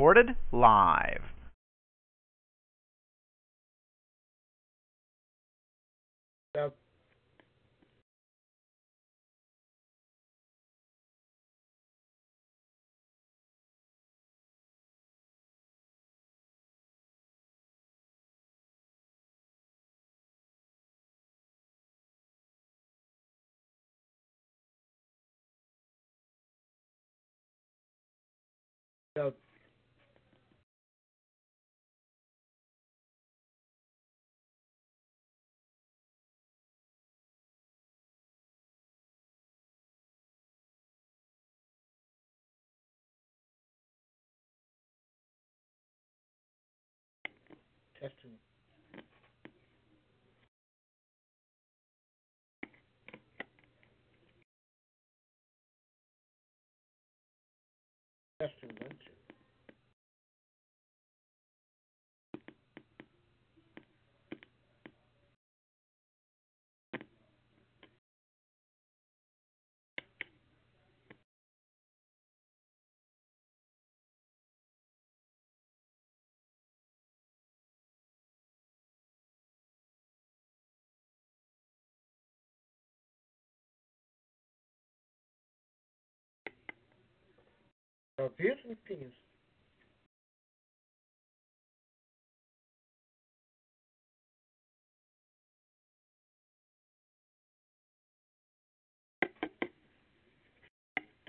Recorded live.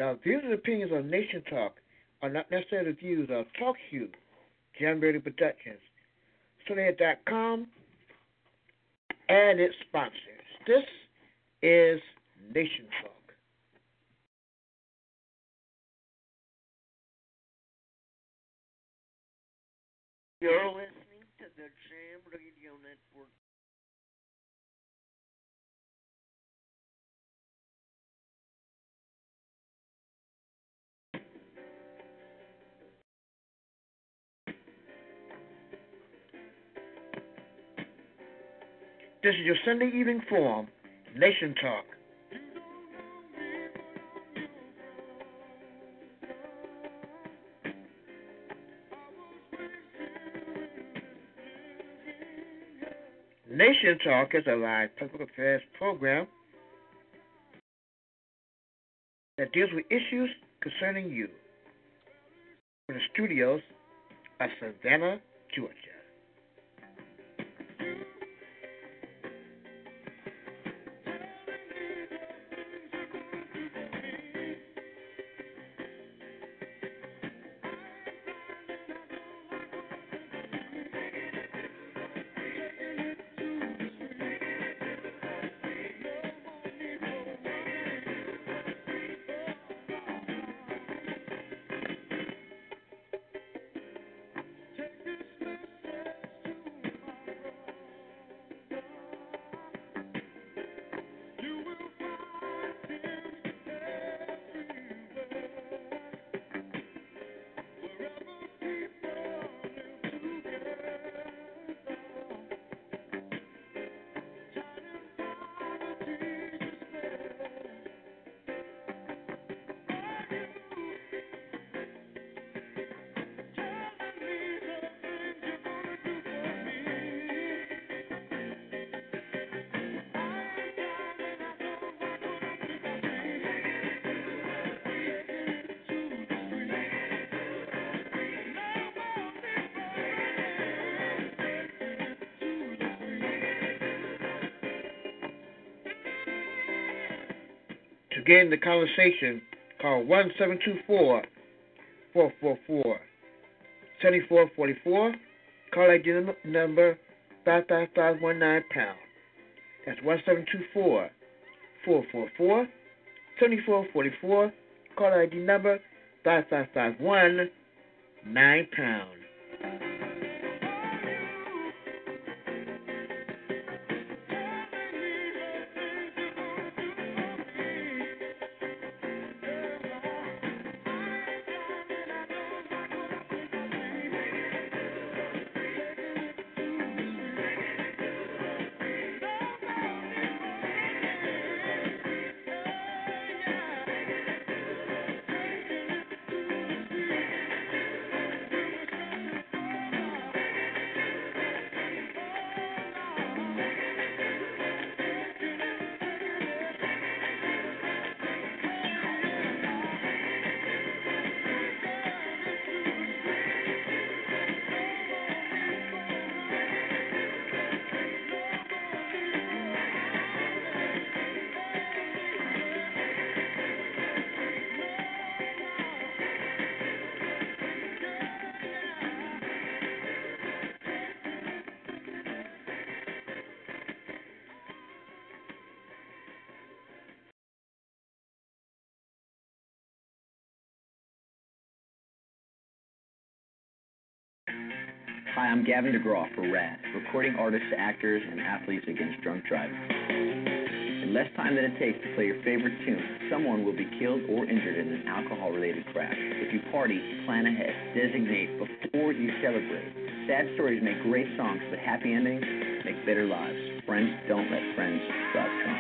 Now, views and opinions on Nation Talk are not necessarily views of Talk Shoe, Jam Radio Productions, Sonia.com, and its sponsors. This is Nation Talk. You're listening to the Jam Radio Network. This is your Sunday evening forum, Nation Talk. Nation Talk is a live public affairs program that deals with issues concerning you. From the studios of Savannah, Georgia. To get in the conversation, call 1 724 444 7444. Call ID number 55519 pound. That's 1 724 444 7444. Call ID number 5551 9 pound. Gavin DeGraw for RADD, recording artists, actors, and athletes against drunk driving. In less time than it takes to play your favorite tune, someone will be killed or injured in an alcohol-related crash. If you party, plan ahead. Designate before you celebrate. Sad stories make great songs, but happy endings make better lives. Friends, don't let friends drive drunk.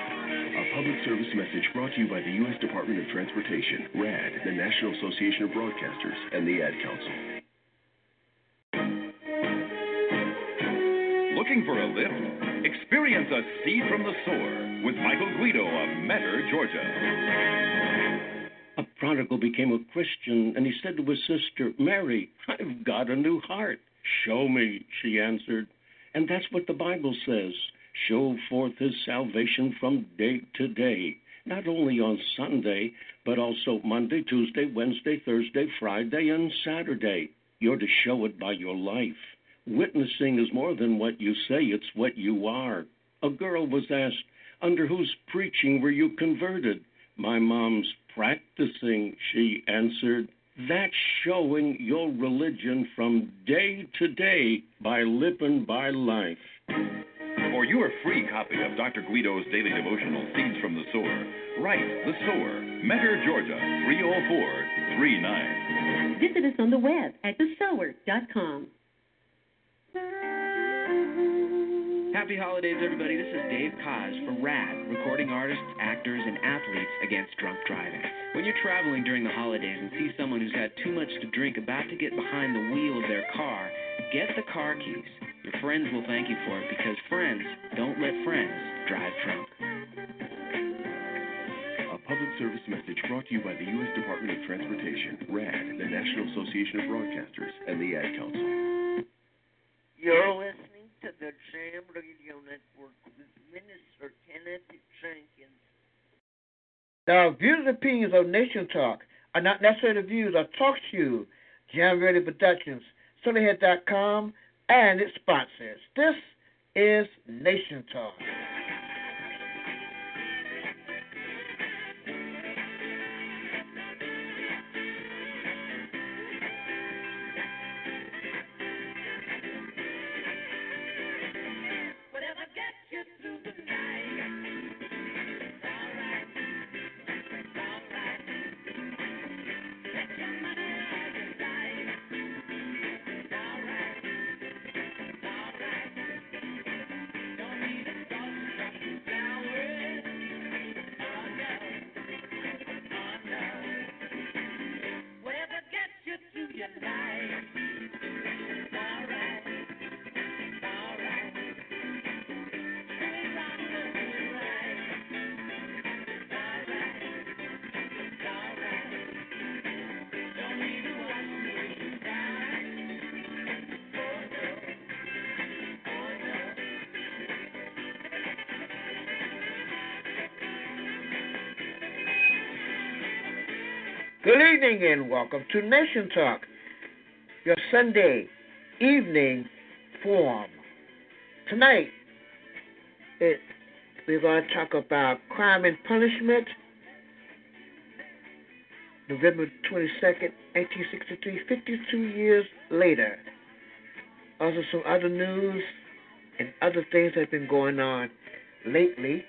A public service message brought to you by the U.S. Department of Transportation, RADD, the National Association of Broadcasters, and the Ad Council. Lift? Experience a speed from the Sower with Michael Guido of Metter, Georgia. A prodigal became a Christian, and he said to his sister, Mary, I've got a new heart. Show me, she answered. And that's what the Bible says show forth his salvation from day to day, not only on Sunday, but also Monday, Tuesday, Wednesday, Thursday, Friday, and Saturday. You're to show it by your life. Witnessing is more than what you say, it's what you are. A girl was asked, Under whose preaching were you converted? My mom's practicing, she answered. That's showing your religion from day to day by living by life. For your free copy of Dr. Guido's daily devotional, Seeds from the Sower, write The Sower, Metter, Georgia, 30439. Visit us on the web at thesower.com. Happy holidays, everybody. This is Dave Koz for RADD, recording artists, actors, and athletes against drunk driving. When you're traveling during the holidays and see someone who's had too much to drink about to get behind the wheel of their car, get the car keys. Your friends will thank you for it because friends don't let friends drive drunk. A public service message brought to you by the U.S. Department of Transportation, RADD, the National Association of Broadcasters, and the Ad Council. You're listening to the Jam Radio Network with Minister Kenneth Jenkins. The views and opinions of Nation Talk are not necessarily the views of Talk Shoe, Jam Radio Productions, SonnyHead.com, and its sponsors. This is Nation Talk. Good evening and welcome to Nation Talk, your Sunday evening forum. Tonight, it, we're going to talk about crime and punishment November 22nd, 1863, 52 years later. Also, some other news and other things that have been going on lately.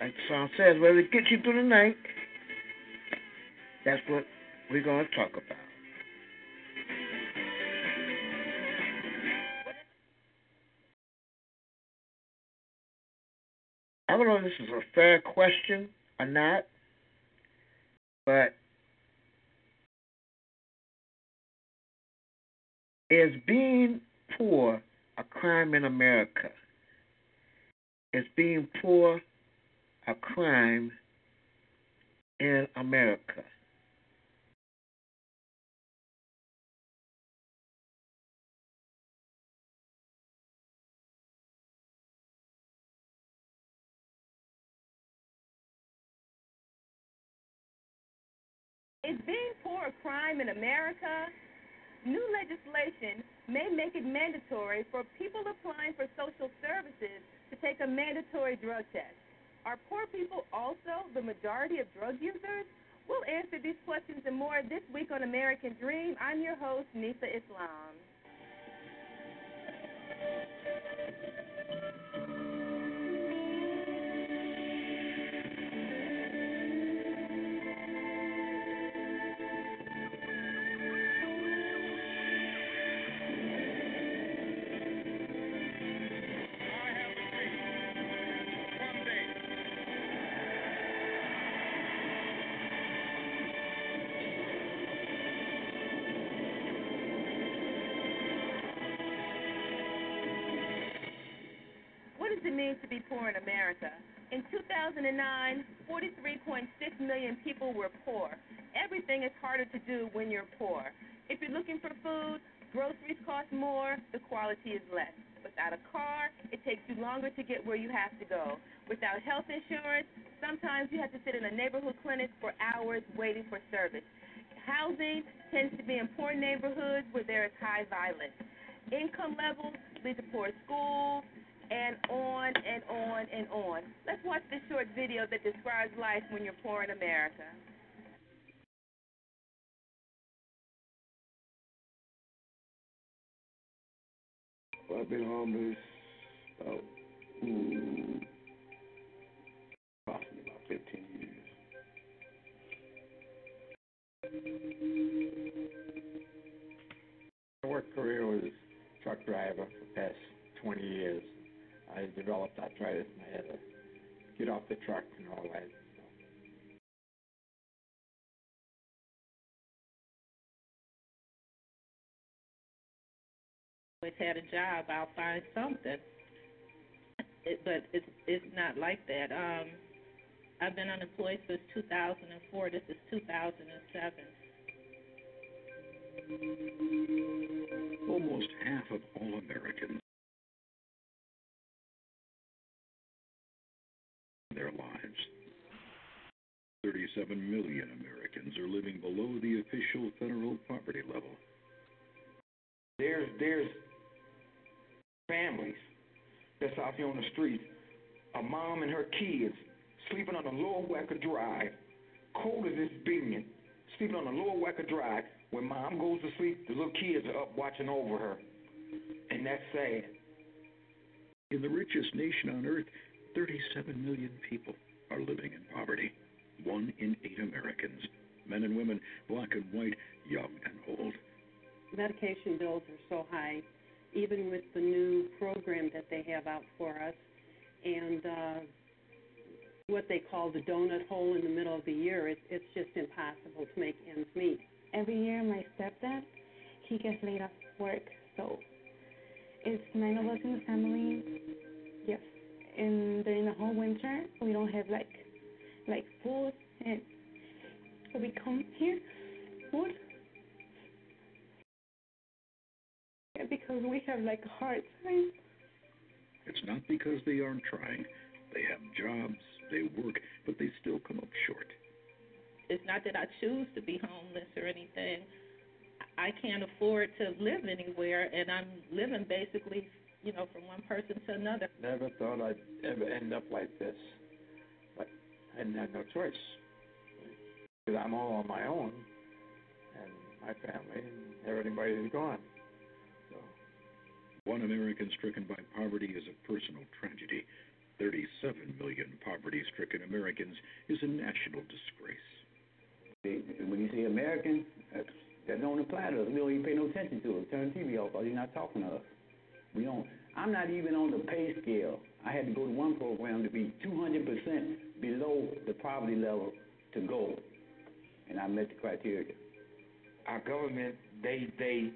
Like the song says, where we get you through the night, that's what we're going to talk about. I don't know if this is a fair question or not, but is being poor a crime in America? Is being poor a crime in America? A crime in America? New legislation may make it mandatory for people applying for social services to take a mandatory drug test. Are poor people also the majority of drug users? We'll answer these questions and more this week on American Dream. I'm your host, Nisa Islam. Mean to be poor in America? In 2009, 43.6 million people were poor. Everything is harder to do when you're poor. If you're looking for food, groceries cost more, the quality is less. Without a car, it takes you longer to get where you have to go. Without health insurance, sometimes you have to sit in a neighborhood clinic for hours waiting for service. Housing tends to be in poor neighborhoods where there is high violence. Income levels lead to poor schools, and on and on and on. Let's watch this short video that describes life when you're poor in America. Well, I've been homeless about, ooh, approximately about 15 years. My work career was truck driver for the past 20 years. I developed arthritis and I had to get off the truck and all that. always had a job, I'll find something. It, but it's it's not like that. Um, I've been unemployed since 2004. This is 2007. Almost half of all Americans their lives. 37 million Americans are living below the official federal poverty level. There's there's families that's out here on the streets, A mom and her kids sleeping on the lower Wacker Drive, cold as it's being, sleeping on the lower Wacker Drive. When mom goes to sleep, the little kids are up watching over her, and that's sad. In the richest nation on earth, 37 million people are living in poverty. One in eight Americans, men and women, black and white, young and old. medication bills are so high, even with the new program that they have out for us, and uh, what they call the donut hole in the middle of the year, it, it's just impossible to make ends meet. Every year, my stepdad, he gets laid off work, so it's nine of us in the family. Yes, and during the whole winter, we don't have like like food, and so we come here, food. Yeah, because we have like a hard time. It's not because they aren't trying. They have jobs, they work, but they still come up short. It's not that I choose to be homeless or anything. I can't afford to live anywhere, and I'm living basically, you know, from one person to another. Never thought I'd ever end up like this, but I didn't have no choice. because I'm all on my own, and my family, and everybody is gone. One American stricken by poverty is a personal tragedy. 37 million poverty stricken Americans is a national disgrace. When you say Americans, that don't apply to us. We don't even pay no attention to it. Turn the TV off because you're not talking to us. We don't. I'm not even on the pay scale. I had to go to one program to be 200% below the poverty level to go, and I met the criteria. Our government, they they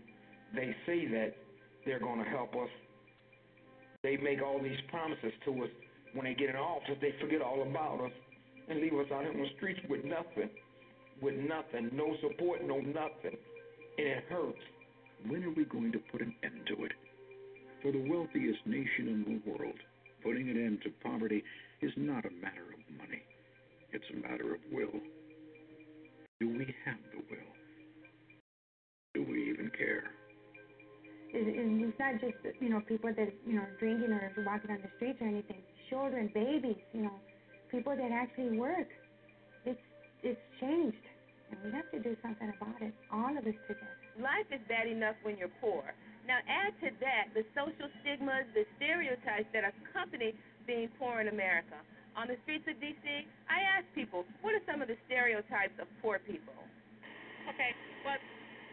they say that they're going to help us. They make all these promises to us. When they get in office, they forget all about us and leave us out in the streets with nothing, with nothing, no support, no nothing, and it hurts. When are we going to put an end to it? For the wealthiest nation in the world, putting an end to poverty is not a matter of money. It's a matter of will. Do we have the will? Do we even care? it's not just you know people that you know drinking or walking on the streets or anything. Children, babies, you know, people that actually work. It's it's changed, and we have to do something about it. All of us together. Life is bad enough when you're poor. Now add to that the social stigmas, the stereotypes that accompany being poor in America. On the streets of D.C., I ask people, what are some of the stereotypes of poor people? Okay, well,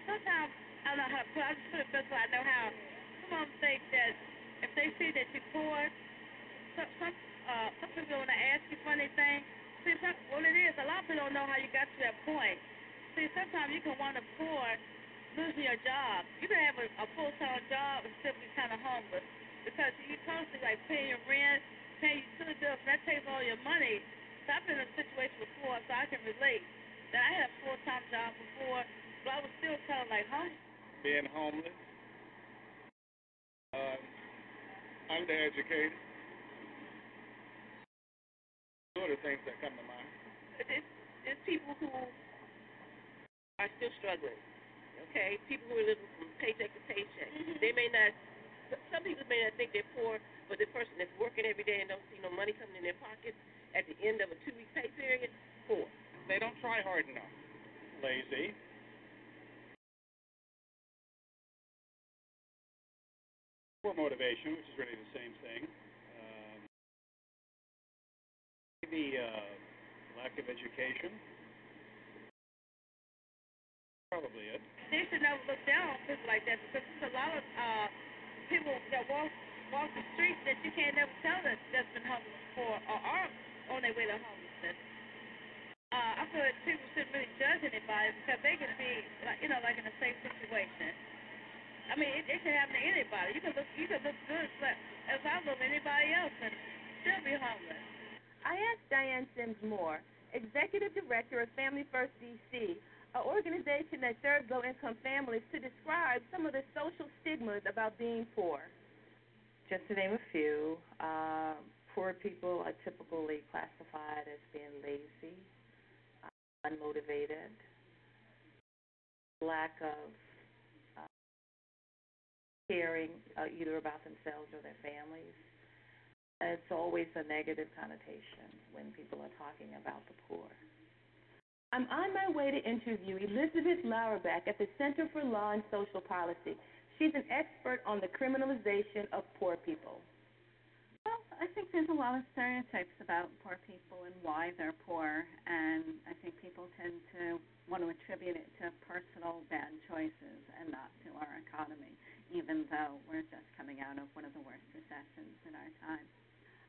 sometimes I don't know how to put. I just put it this way. I know how. Some of them think that if they see that you're poor, some some uh, some people when they ask you funny things. See, some, what it is, a lot of people don't know how you got to that point. See, sometimes you can want to poor, losing your job. You can have a, a full-time job and still be kind of homeless because you're constantly like paying your rent, paying utility bills, and that takes all your money. So I've been in a situation before, so I can relate. That I had a full-time job before, but I was still kind of like homeless being homeless, uh, undereducated. Sort of things that come to mind. It's, it's people who are still struggling. Okay, people who are living from paycheck to paycheck. Mm-hmm. They may not. Some people may not think they're poor, but the person that's working every day and don't see no money coming in their pockets at the end of a two-week pay period, poor. They don't try hard enough. Lazy. Poor motivation, which is really the same thing. Um, maybe uh, lack of education. Probably it. They should never look down on people like that because there's a lot of uh, people that walk walk the streets that you can't never tell that that's been homeless before or are on their way to homelessness. Uh, I feel that people shouldn't really judge anybody because they can be, like, you know, like in a safe situation. I mean, it, it can happen to anybody. You can look, you can look good but as I look anybody else and still be homeless. I asked Diane Sims Moore, Executive Director of Family First DC, an organization that serves low-income families, to describe some of the social stigmas about being poor. Just to name a few, uh, poor people are typically classified as being lazy, uh, unmotivated, lack of caring uh, either about themselves or their families. It's always a negative connotation when people are talking about the poor. I'm on my way to interview Elizabeth Lower-Basch at the Center for Law and Social Policy. She's an expert on the criminalization of poor people. Well, I think there's a lot of stereotypes about poor people and why they're poor, and I think people tend to want to attribute it to personal bad choices and not to our economy even though we're just coming out of one of the worst recessions in our time.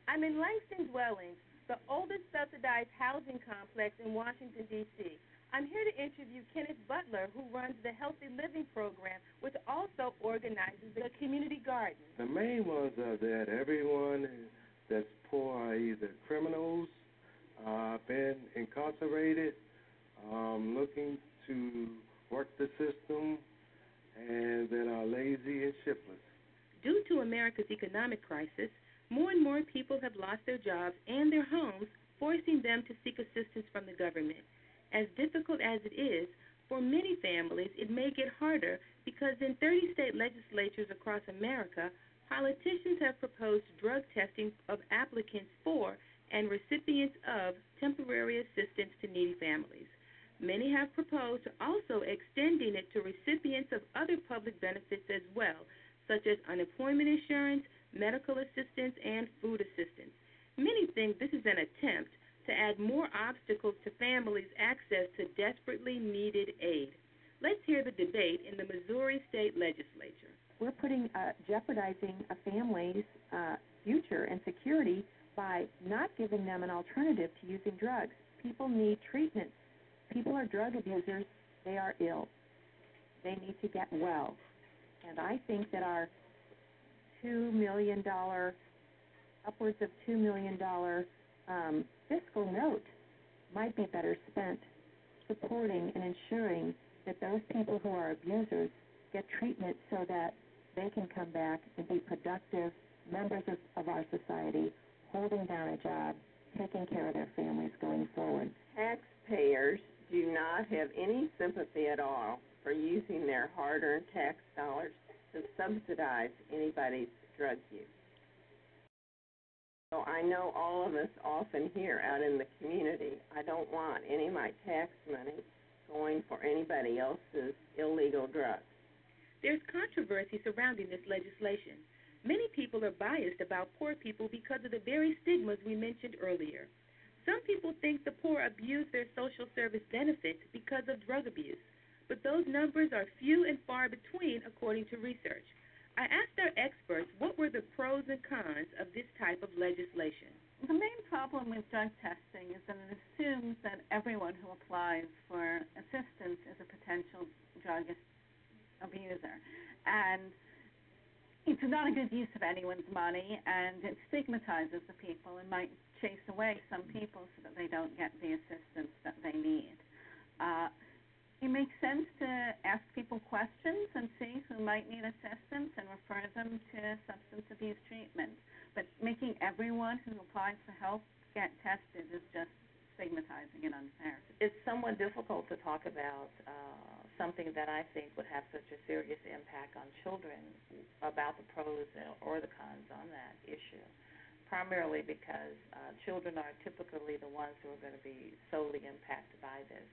I'm in Langston Dwellings, the oldest subsidized housing complex in Washington, D.C. I'm here to interview Kenneth Butler, who runs the Healthy Living Program, which also organizes the Community Garden. The main ones are that everyone that's poor are either criminals, uh, been incarcerated, um, looking to work the system, and that are lazy and shiftless. Due to America's economic crisis, more and more people have lost their jobs and their homes, forcing them to seek assistance from the government. As difficult as it is, for many families, it may get harder because in 30 state legislatures across America, politicians have proposed drug testing of applicants for and recipients of temporary assistance to needy families. Many have proposed also extending it to recipients of other public benefits as well, such as unemployment insurance, medical assistance, and food assistance. Many think this is an attempt to add more obstacles to families' access to desperately needed aid. Let's hear the debate in the Missouri State Legislature. We're putting uh, jeopardizing a family's uh, future and security by not giving them an alternative to using drugs. People need treatment. People are drug abusers. They are ill. They need to get well. And I think that our $2 million, upwards of $2 million um, fiscal note might be better spent supporting and ensuring that those people who are abusers get treatment so that they can come back and be productive members of, of our society, holding down a job, taking care of their families going forward. Taxpayers do not have any sympathy at all for using their hard earned tax dollars to subsidize anybody's drug use. So I know all of us often here out in the community, I don't want any of my tax money going for anybody else's illegal drugs. There's controversy surrounding this legislation. Many people are biased about poor people because of the very stigmas we mentioned earlier. Some people think the poor abuse their social service benefits because of drug abuse, but those numbers are few and far between according to research. I asked our experts what were the pros and cons of this type of legislation. The main problem with drug testing is that it assumes that everyone who applies for assistance is a potential drug abuser. And it's not a good use of anyone's money, and it stigmatizes the people and might chase away some people so that they don't get the assistance that they need. Uh, it makes sense to ask people questions and see who might need assistance and refer them to substance abuse treatment. But making everyone who applies for help get tested is just stigmatizing and unfair. It's somewhat difficult to talk about uh, something that I think would have such a serious impact on children about the pros or the cons on that issue. Primarily because uh, children are typically the ones who are going to be solely impacted by this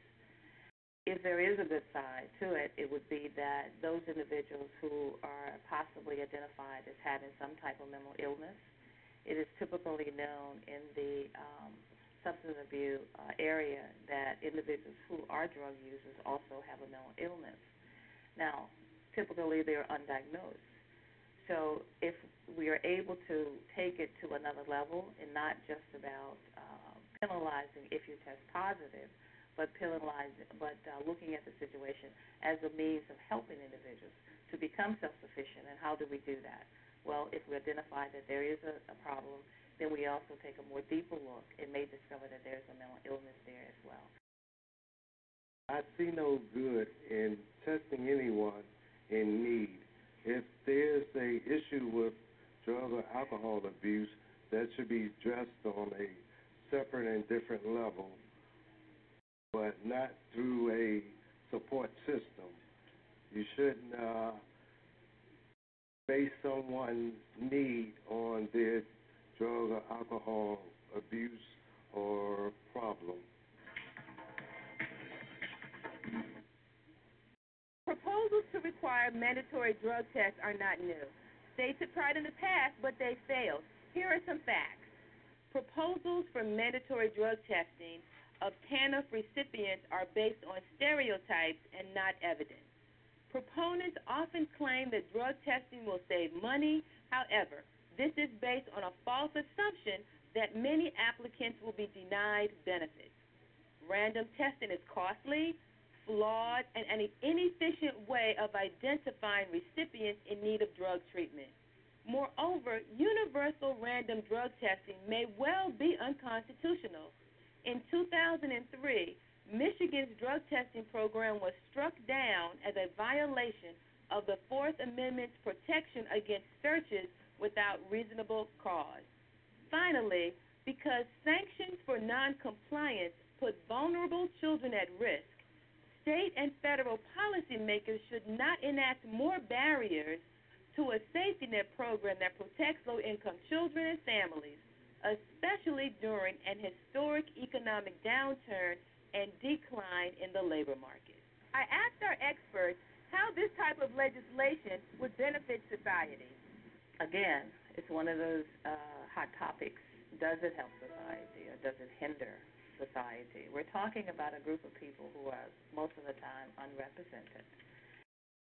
if there is a good side to it, it would be that those individuals who are possibly identified as having some type of mental illness, it is typically known in the um, substance abuse uh, area that individuals who are drug users also have a mental illness. Now, typically they're undiagnosed. So if we are able to take it to another level and not just about uh, penalizing if you test positive, but penalizing, but uh, looking at the situation as a means of helping individuals to become self-sufficient. And how do we do that? Well, if we identify that there is a, a problem, then we also take a more deeper look and may discover that there's a mental illness there as well. I see no good in testing anyone in need. If there's a issue with drug or alcohol abuse, that should be addressed on a separate and different level but not through a support system. You shouldn't uh, base someone's need on their drug or alcohol abuse or problem. Proposals to require mandatory drug tests are not new. States have tried in the past, but they failed. Here are some facts. Proposals for mandatory drug testing of TANF recipients are based on stereotypes and not evidence. Proponents often claim that drug testing will save money. However, this is based on a false assumption that many applicants will be denied benefits. Random testing is costly, flawed, and an inefficient way of identifying recipients in need of drug treatment. Moreover, universal random drug testing may well be unconstitutional in 2003, Michigan's drug testing program was struck down as a violation of the Fourth Amendment's protection against searches without reasonable cause. Finally, because sanctions for noncompliance put vulnerable children at risk, state and federal policymakers should not enact more barriers to a safety net program that protects low income children and families especially during an historic economic downturn and decline in the labor market. I asked our experts how this type of legislation would benefit society. Again, it's one of those uh, hot topics. Does it help society or does it hinder society? We're talking about a group of people who are most of the time unrepresented.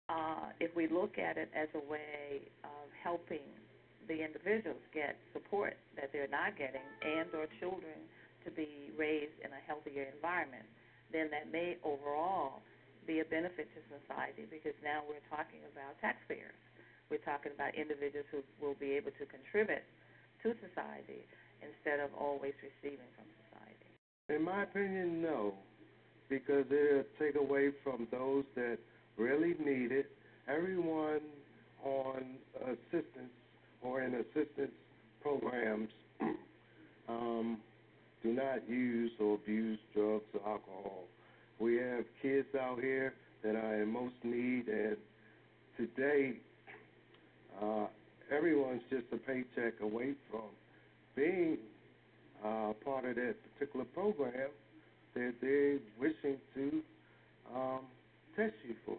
Uh, if we look at it as a way of helping the individuals get support that they're not getting and or children to be raised in a healthier environment, then that may overall be a benefit to society because now we're talking about taxpayers. We're talking about individuals who will be able to contribute to society instead of always receiving from society. In my opinion, no, because it'll take away from those that really need it. Everyone on assistance or in assistance programs um, do not use or abuse drugs or alcohol. We have kids out here that are in most need, and today uh, everyone's just a paycheck away from being uh, part of that particular program that they're wishing to um, test you for.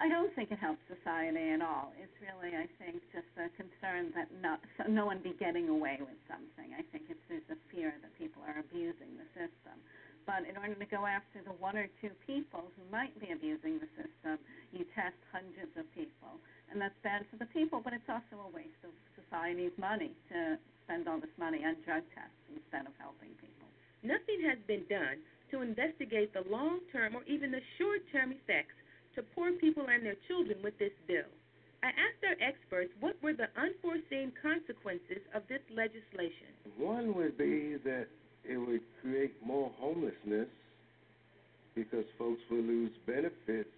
I don't think it helps society at all. It's really, I think, just a concern that not, so no one be getting away with something. I think it's there's a fear that people are abusing the system. But in order to go after the one or two people who might be abusing the system, you test hundreds of people. And that's bad for the people, but it's also a waste of society's money to spend all this money on drug tests instead of helping people. Nothing has been done to investigate the long term or even the short term effects to poor people and their children with this bill. I asked our experts what were the unforeseen consequences of this legislation. One would be that it would create more homelessness because folks will lose benefits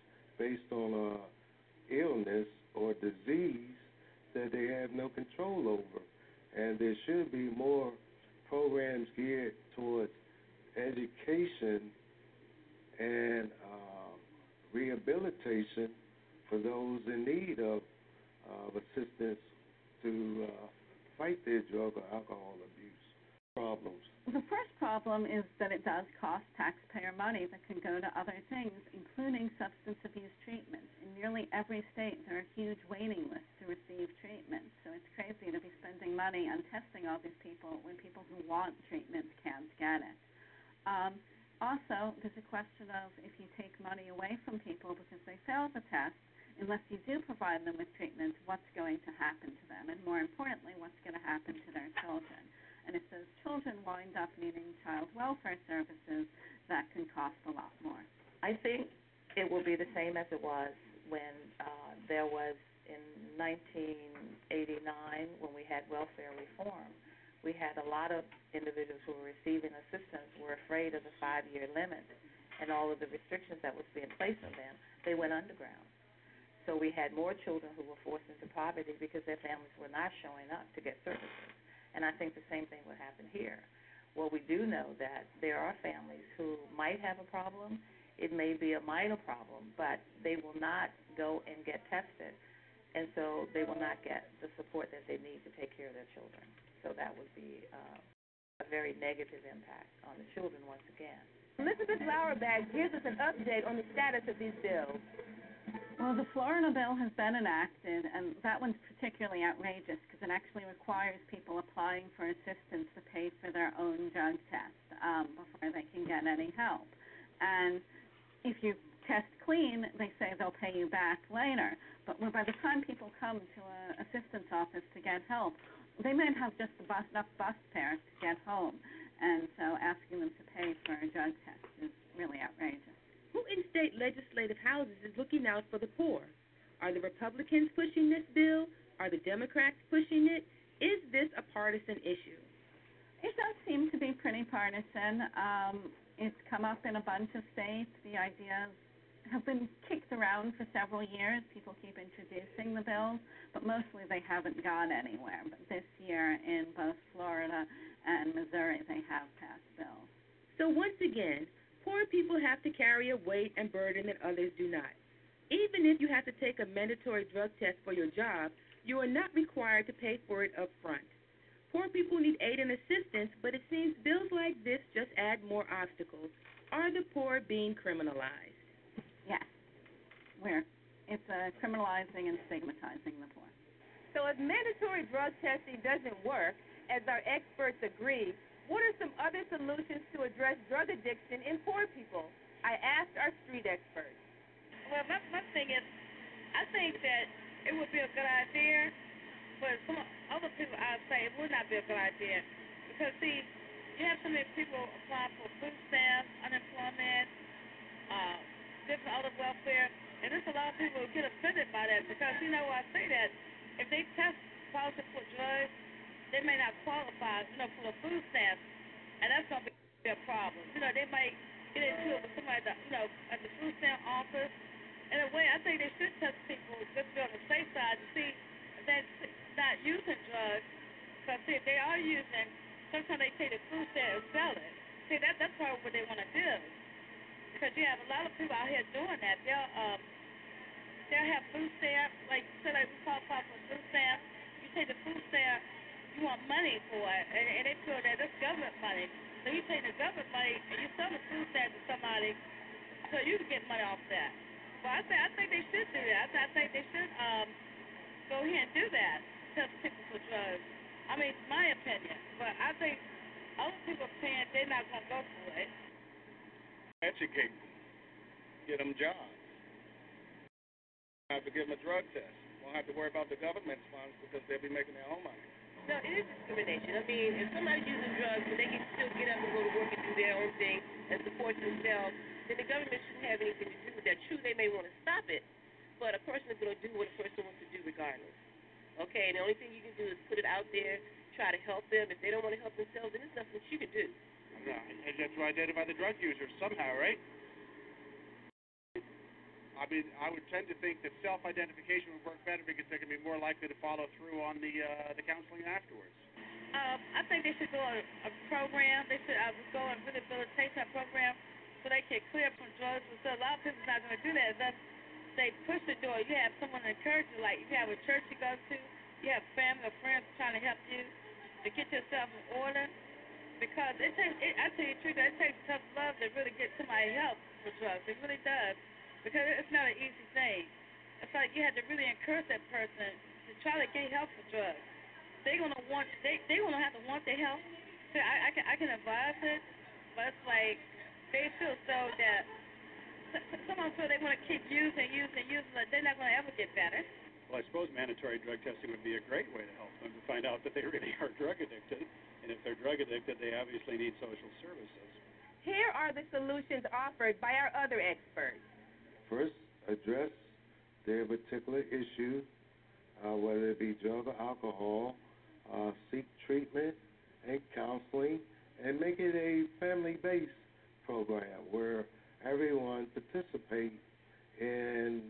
Florida bill has been enacted, and that one's particularly outrageous because it actually requires people applying for assistance to pay for their own drug test um, before they can get any help. And if you test clean, they say they'll pay you back later. But by the time people come to an assistance office to get help, they might have just bus, enough bus fares to get home. And so asking them to pay for a drug test is really outrageous. Who state legislative houses is looking out for the poor? Are the Republicans pushing this bill? Are the Democrats pushing it? Is this a partisan issue? It does seem to be pretty partisan. Um, it's come up in a bunch of states. The ideas have been kicked around for several years. People keep introducing the bills, but mostly they haven't gone anywhere. But this year, in both Florida and Missouri, they have passed bills. So once again, Poor people have to carry a weight and burden that others do not. Even if you have to take a mandatory drug test for your job, you are not required to pay for it up front. Poor people need aid and assistance, but it seems bills like this just add more obstacles. Are the poor being criminalized? Yes. Where it's uh, criminalizing and stigmatizing the poor. So if mandatory drug testing doesn't work, as our experts agree, what are some other solutions to address drug addiction in poor people? I asked our street experts. Well, my, my thing is, I think that it would be a good idea, but some other people I would say it would not be a good idea. Because, see, you have so many people applying for food stamps, unemployment, uh, different other welfare, and there's a lot of people who get offended by that because, you know, I say that if they test positive for drugs, they may not qualify, you know, for the food stamps, and that's going to be a problem. You know, they might get into it with somebody, that, you know, at the food stamp office. In a way, I think they should test people just to be on the safe side to see if they're not using drugs. Because, see, if they are using, sometimes they take the food stamp and sell it. See, that, that's probably what they want to do. Because you have a lot of people out here doing that. They'll, um, they'll have food stamps, like, say, like we qualify for food stamps. You take the food stamp, want money for it, and, and they feel that it's government money. So you take the government money and you sell the food stamp to somebody so you can get money off that. Well, I think I think they should do that. I, I think they should um go ahead and do that. Test people for drugs. I mean, my opinion, but I think other people saying they're not gonna go for it. Educate them, get them jobs. Have to give them a drug test. Won't have to worry about the government's funds because they'll be making their own money. No, it is discrimination. I mean, if somebody's using drugs but they can still get up and go to work and do their own thing and support themselves, then the government shouldn't have anything to do with that. True, they may want to stop it, but a person is going to do what a person wants to do regardless. Okay, and the only thing you can do is put it out there, try to help them. If they don't want to help themselves, then there's nothing that you can do. No, and that's to identify the drug users somehow, right? I mean, I would tend to think that self-identification would work better because they can be more likely to follow through on the uh, the counseling afterwards. Um, I think they should go on a, program. They should uh, go on a rehabilitation program so they can clear from drugs. So a lot of people's not going to do that. Thus, they push the door. You have someone to encourage you. Like you have a church you go to, you have family or friends trying to help you to get yourself in order. Because it takes, it, I tell you the truth, it takes tough love to really get somebody help for drugs. It really does. Because it's not an easy thing. It's like you have to really encourage that person to try to get help for drugs. They're gonna want they they gonna have to want the help. So I, I can I can advise it, but it's like they feel so that someone feel they want to keep using, using, using, but they're not gonna ever get better. Well, I suppose mandatory drug testing would be a great way to help them to find out that they really are drug addicted, and if they're drug addicted, they obviously need social services. Here are the solutions offered by our other experts. First, address their particular issue, uh, whether it be drug or alcohol, uh, seek treatment and counseling, and make it a family-based program where everyone participates in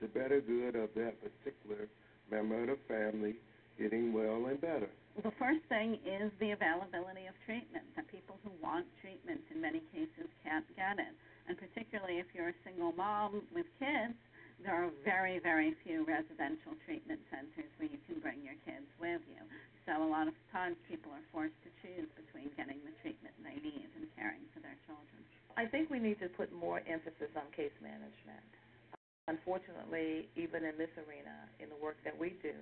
the better good of that particular member of the family getting well and better. The first thing is the availability of treatment. The people who want treatment in many cases can't get it. And particularly if you're a single mom with kids, there are very, very few residential treatment centers where you can bring your kids with you. So a lot of times people are forced to choose between getting the treatment they need and caring for their children. I think we need to put more emphasis on case management. Unfortunately, even in this arena, in the work that we do,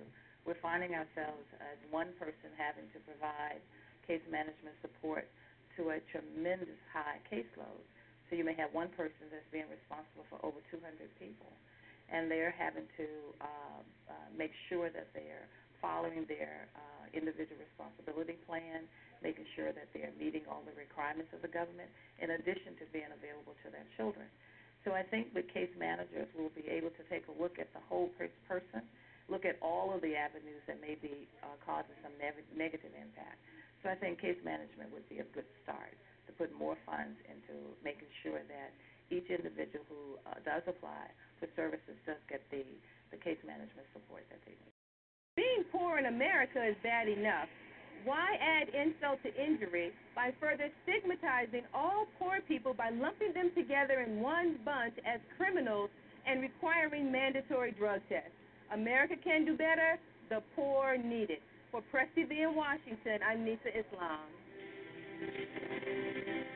we're finding ourselves as one person having to provide case management support to a tremendous high caseload. So you may have one person that's being responsible for over 200 people, and they're having to uh, uh, make sure that they're following their uh, individual responsibility plan, making sure that they're meeting all the requirements of the government, in addition to being available to their children. So I think with case managers, we'll be able to take a look at the whole person, look at all of the avenues that may be uh, causing some ne- negative impact. So I think case management would be a good start to put more funds into making sure that each individual who uh, does apply for services does get the, the case management support that they need. Being poor in America is bad enough. Why add insult to injury by further stigmatizing all poor people by lumping them together in one bunch as criminals and requiring mandatory drug tests? America can do better. The poor need it. For Press TV in Washington, I'm Nisa Islam. Hey,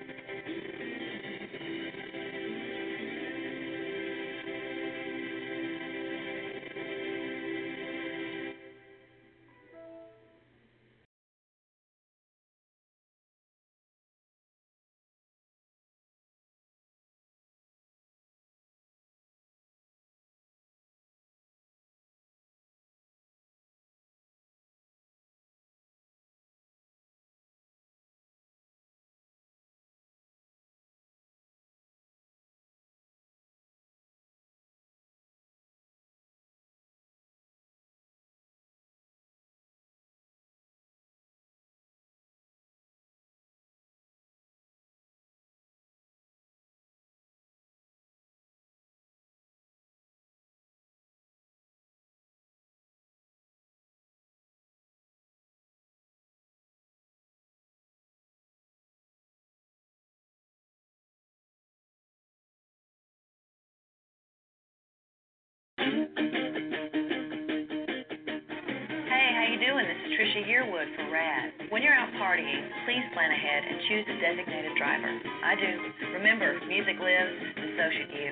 how you doing? This is Trisha Yearwood for RADD. When you're out partying, please plan ahead and choose a designated driver. I do. Remember, music lives, and so should you.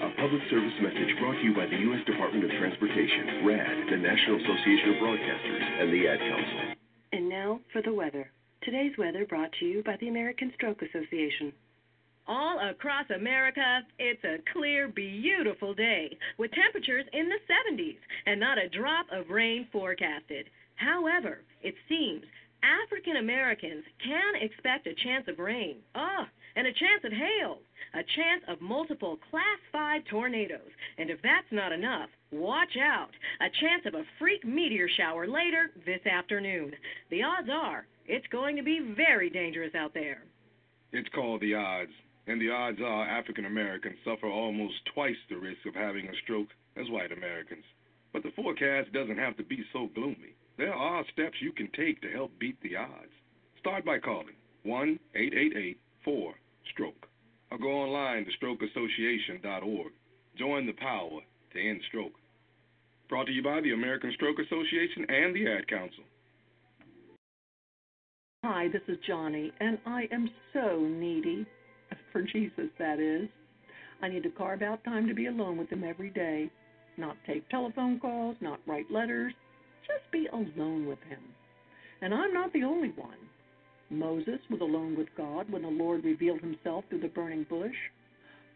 A public service message brought to you by the U.S. Department of Transportation, RADD, the National Association of Broadcasters, and the Ad Council. And now for the weather. Today's weather brought to you by the American Stroke Association. All across America, it's a clear, beautiful day with temperatures in the 70s and not a drop of rain forecasted. However, it seems African Americans can expect a chance of rain. Oh, and a chance of hail, a chance of multiple Class 5 tornadoes. And if that's not enough, watch out. A chance of a freak meteor shower later this afternoon. The odds are it's going to be very dangerous out there. It's called the odds, and the odds are African Americans suffer almost twice the risk of having a stroke as white Americans. But the forecast doesn't have to be so gloomy. There are steps you can take to help beat the odds. Start by calling 1 888 4 Stroke or go online to strokeassociation.org. Join the power to end stroke. Brought to you by the American Stroke Association and the Ad Council. Hi, this is Johnny, and I am so needy. For Jesus, that is. I need to carve out time to be alone with Him every day. Not take telephone calls, not write letters, just be alone with Him. And I'm not the only one. Moses was alone with God when the Lord revealed Himself through the burning bush.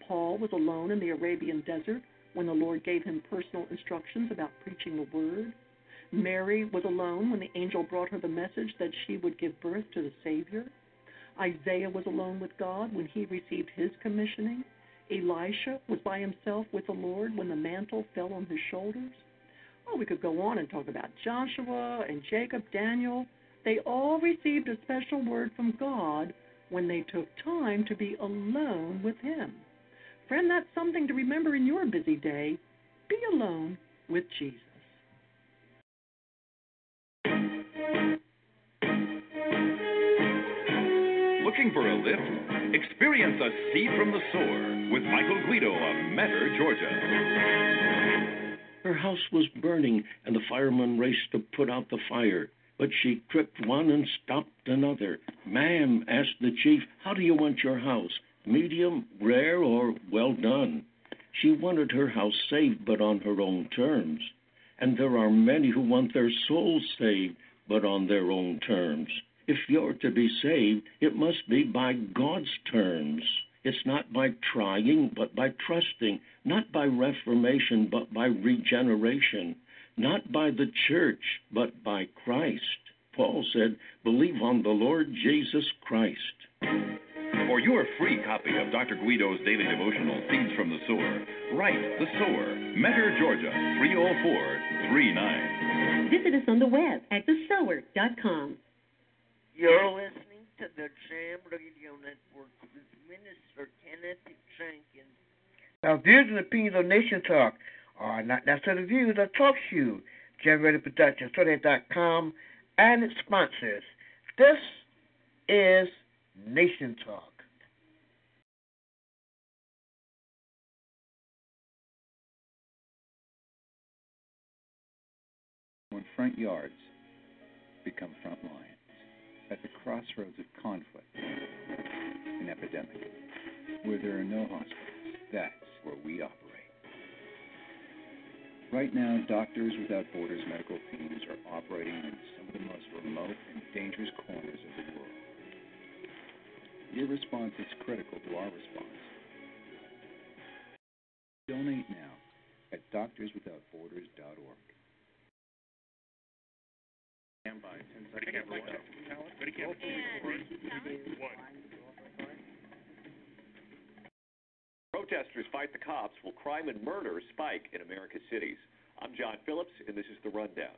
Paul was alone in the Arabian desert when the Lord gave him personal instructions about preaching the word. Mary was alone when the angel brought her the message that she would give birth to the Savior. Isaiah was alone with God when he received his commissioning. Elisha was by himself with the Lord when the mantle fell on his shoulders. Oh, we could go on and talk about Joshua and Jacob, Daniel. They all received a special word from God when they took time to be alone with Him. Friend, that's something to remember in your busy day. Be alone with Jesus. Looking for a lift? Experience a sea from the Sower with Michael Guido of Metter, Georgia. Her house was burning, and the firemen raced to put out the fire. But she tripped one and stopped another. Ma'am, asked the chief, how do you want your house? Medium, rare, or well done? She wanted her house saved, but on her own terms. And there are many who want their souls saved, but on their own terms. If you're to be saved, it must be by God's terms. It's not by trying, but by trusting, not by reformation, but by regeneration, not by the church, but by Christ. Paul said, Believe on the Lord Jesus Christ. For your free copy of Dr. Guido's daily devotional, Seeds from the Sower, write The Sower, Metter, Georgia, 30439. Visit us on the web at thesower.com. You're listening to the Jam Radio Network with Minister Kenneth Jenkins. Now, views and opinions on Nation Talk are not necessarily views of Talk Shoe, Jam Radio Productions, com, and its sponsors. This is Nation Talk. when front yards become front lines, at the crossroads of conflict and epidemic, where there are no hospitals, that's where we operate. Right now, Doctors Without Borders medical teams are operating in some of the most remote and dangerous corners of the world. Your response is critical to our response. Donate now at doctorswithoutborders.org. Stand by. 10 seconds. Everyone. Ready, count. Protesters fight the cops while crime and murder spike in America's cities. I'm John Phillips, and this is the Rundown.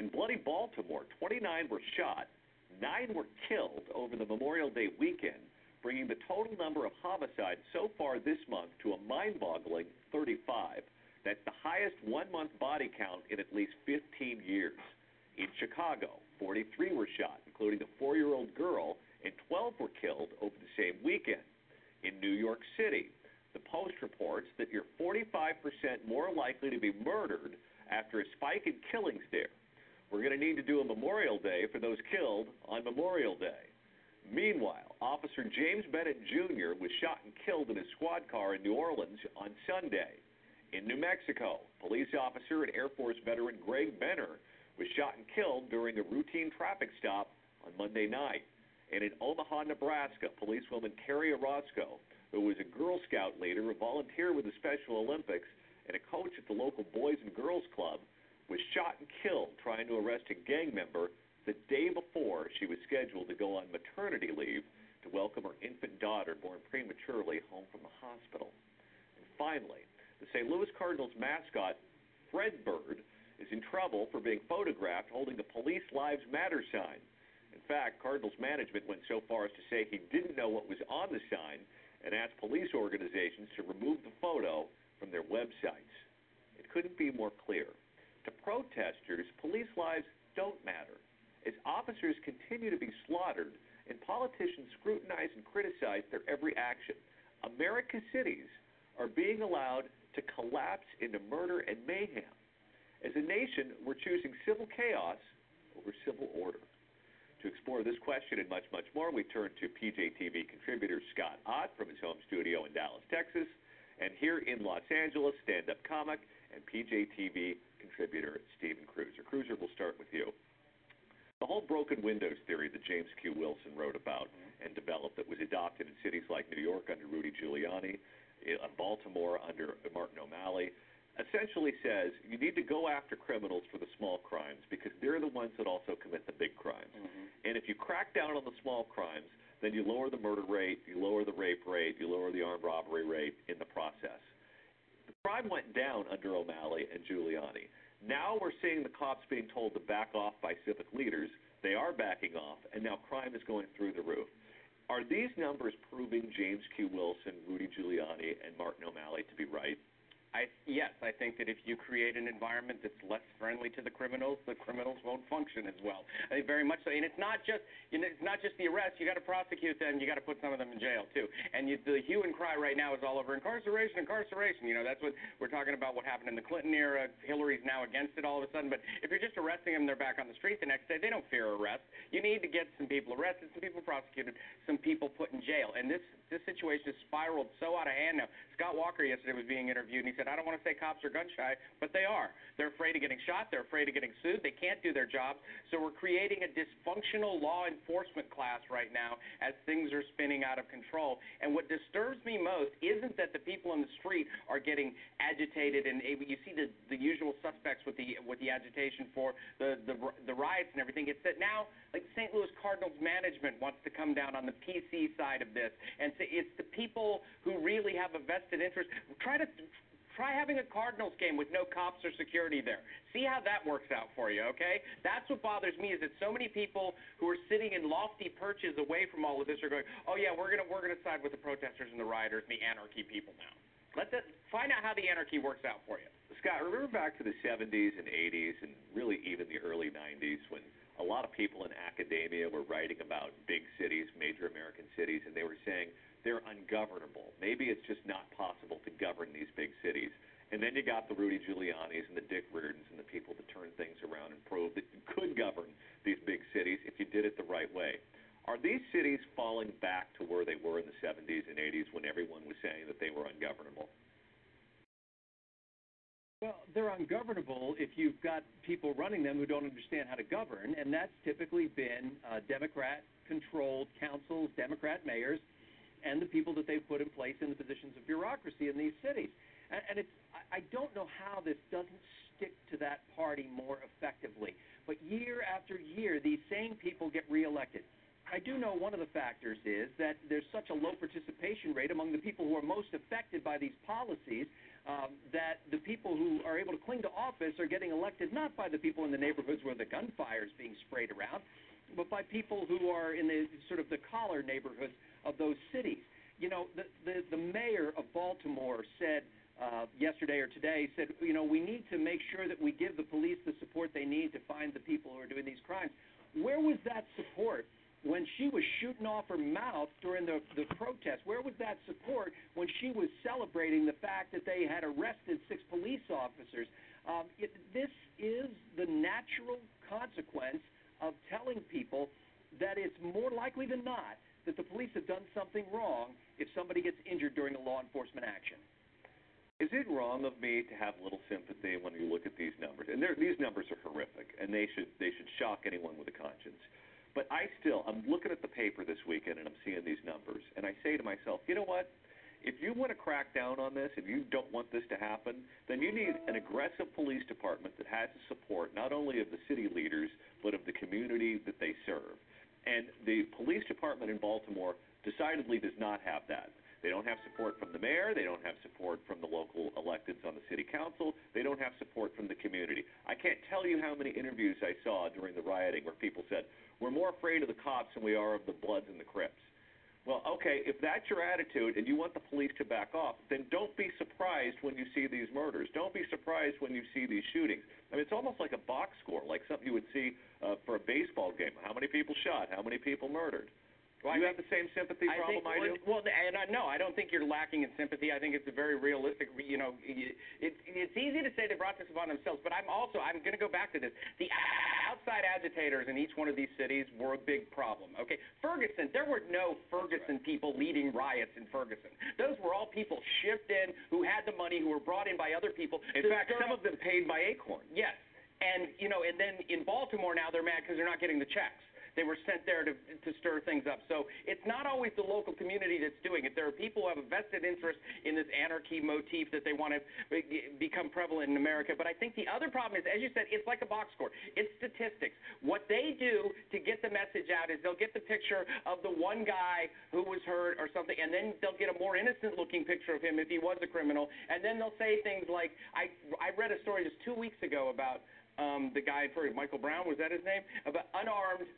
In bloody Baltimore, 29 were shot, 9 were killed over the Memorial Day weekend, bringing the total number of homicides so far this month to a mind boggling 35. That's the highest one month body count in at least 15 years. In Chicago, 43 were shot, including a four year old girl, and 12 were killed over the same weekend. In New York City, the Post reports that you're 45% more likely to be murdered after a spike in killings there. We're going to need to do a Memorial Day for those killed on Memorial Day. Meanwhile, Officer James Bennett Jr. was shot and killed in his squad car in New Orleans on Sunday. In New Mexico, police officer and Air Force veteran Gregg Benner was shot and killed during a routine traffic stop on Monday night. And in Omaha, Nebraska, policewoman Kerrie Orozco, who was a Girl Scout leader, a volunteer with the Special Olympics, and a coach at the local Boys and Girls Club, was shot and killed trying to arrest a gang member the day before she was scheduled to go on maternity leave to welcome her infant daughter born prematurely home from the hospital. And finally, the St. Louis Cardinals mascot, Fred Bird, is in trouble for being photographed holding the Police Lives Matter sign. In fact, Cardinals management went so far as to say he didn't know what was on the sign and asked police organizations to remove the photo from their websites. It couldn't be more clear. To protesters, police lives don't matter. As officers continue to be slaughtered and politicians scrutinize and criticize their every action, America's cities are being allowed to collapse into murder and mayhem. As a nation, we're choosing civil chaos over civil order. To explore this question and much, much more, we turn to PJTV contributor Scott Ott from his home studio in Dallas, Texas, and here in Los Angeles, stand up comic and PJTV contributor Stephen Kruiser. Kruiser, we'll start with you. The whole broken windows theory that James Q. Wilson wrote about and developed that was adopted in cities like New York under Rudy Giuliani, in Baltimore under Martin O'Malley, essentially says you need to go after criminals for the small crimes because they're the ones that also commit the big crimes. Mm-hmm. And if you crack down on the small crimes, then you lower the murder rate, you lower the rape rate, you lower the armed robbery rate in the process. The crime went down under O'Malley and Giuliani. Now we're seeing the cops being told to back off by civic leaders. They are backing off, and now crime is going through the roof. Are these numbers proving James Q. Wilson, Rudy Giuliani, and Martin O'Malley to be right? I, yes, I think that if you create an environment that's less friendly to the criminals, the criminals won't function as well. I think very much so. And it's not just you know, it's not just the arrest. You got to prosecute them. You got to put some of them in jail too. And you, the hue and cry right now is all over incarceration, incarceration. You know, that's what we're talking about. What happened in the Clinton era? Hillary's now against it all of a sudden. But if you're just arresting them, they're back on the street the next day. They don't fear arrest. You need to get some people arrested, some people prosecuted, some people put in jail. And this this situation has spiraled so out of hand now. Scott Walker yesterday was being interviewed, and he said, I don't want to say cops are gun shy, but they are. They're afraid of getting shot. They're afraid of getting sued. They can't do their jobs. So we're creating a dysfunctional law enforcement class right now as things are spinning out of control. And what disturbs me most isn't that the people in the street are getting agitated, and you see the the usual suspects with the with the agitation for the the, the riots and everything. It's that now, like St. Louis Cardinals management wants to come down on the PC side of this, and say it's the people who really have a vested interest. Try to Try having a Cardinals game with no cops or security there. See how that works out for you, okay? That's what bothers me is that so many people who are sitting in lofty perches away from all of this are going, "Oh yeah, we're going to we're going to side with the protesters and the rioters and the anarchy people now." Let that find out how the anarchy works out for you. Scott, remember back to the 70s and 80s and really even the early 90s when a lot of people in academia were writing about big cities, major American cities, and they were saying they're ungovernable. Maybe it's just not possible to govern these big cities. And then you got the Rudy Giuliani's and the Dick Riordans and the people that turn things around and prove that you could govern these big cities if you did it the right way. Are these cities falling back to where they were in the 70s and 80s when everyone was saying that they were ungovernable? Well, they're ungovernable if you've got people running them who don't understand how to govern, and that's typically been uh, Democrat controlled councils, Democrat mayors, and the people that they've put in place in the positions of bureaucracy in these cities. And, and it's, I, I don't know how this doesn't stick to that party more effectively. But year after year, these same people get reelected. I do know one of the factors is that there's such a low participation rate among the people who are most affected by these policies um, that the people who are able to cling to office are getting elected not by the people in the neighborhoods where the gunfire is being sprayed around, but by people who are in the sort of the collar neighborhoods of those cities. You know, the the, the mayor of Baltimore said uh, yesterday or today said, you know, we need to make sure that we give the police the support they need to find the people who are doing these crimes. Where was that support when she was shooting off her mouth during the, the protest? Where was that support when she was celebrating the fact that they had arrested six police officers? Um, it, this is the natural consequence of telling people that it's more likely than not that the police have done something wrong if somebody gets injured during a law enforcement action. Is it wrong of me to have a little sympathy when you look at these numbers? And these numbers are horrific, and they should they should shock anyone with a conscience. But I still, I'm looking at the paper this weekend and I'm seeing these numbers, and I say to myself, you know what? If you want to crack down on this, if you don't want this to happen, then you need an aggressive police department that has the support not only of the city leaders but of the community that they serve. And the police department in Baltimore decidedly does not have that. They don't have support from the mayor. They don't have support from the local electeds on the city council. They don't have support from the community. I can't tell you how many interviews I saw during the rioting where people said, we're more afraid of the cops than we are of the Bloods and the Crips. Well, okay, if that's your attitude and you want the police to back off, then don't be surprised when you see these murders. Don't be surprised when you see these shootings. I mean, it's almost like a box score, like something you would see uh, for a baseball game. How many people shot? How many people murdered? Well, you I have the same sympathy I problem think, I do. Well, and I, no, I don't think you're lacking in sympathy. I think it's a very realistic. You know, it, it's easy to say they brought this upon themselves, but I'm also I'm going to go back to this. The outside agitators in each one of these cities were a big problem. Okay, Ferguson, there were no Ferguson people leading riots in Ferguson. Those were all people shipped in who had the money, who were brought in by other people. In fact, some up- of them paid by Acorn. Yes, and you know, and then in Baltimore now they're mad because they're not getting the checks. They were sent there to to stir things up. So it's not always the local community that's doing it. There are people who have a vested interest in this anarchy motif that they want to become prevalent in America. But I think the other problem is, as you said, it's like a box score. It's statistics. What they do to get the message out is they'll get the picture of the one guy who was hurt or something, and then they'll get a more innocent-looking picture of him if he was a criminal, and then they'll say things like, "I I read a story just two weeks ago about." Um, the guy for Michael Brown was that his name? About unarmed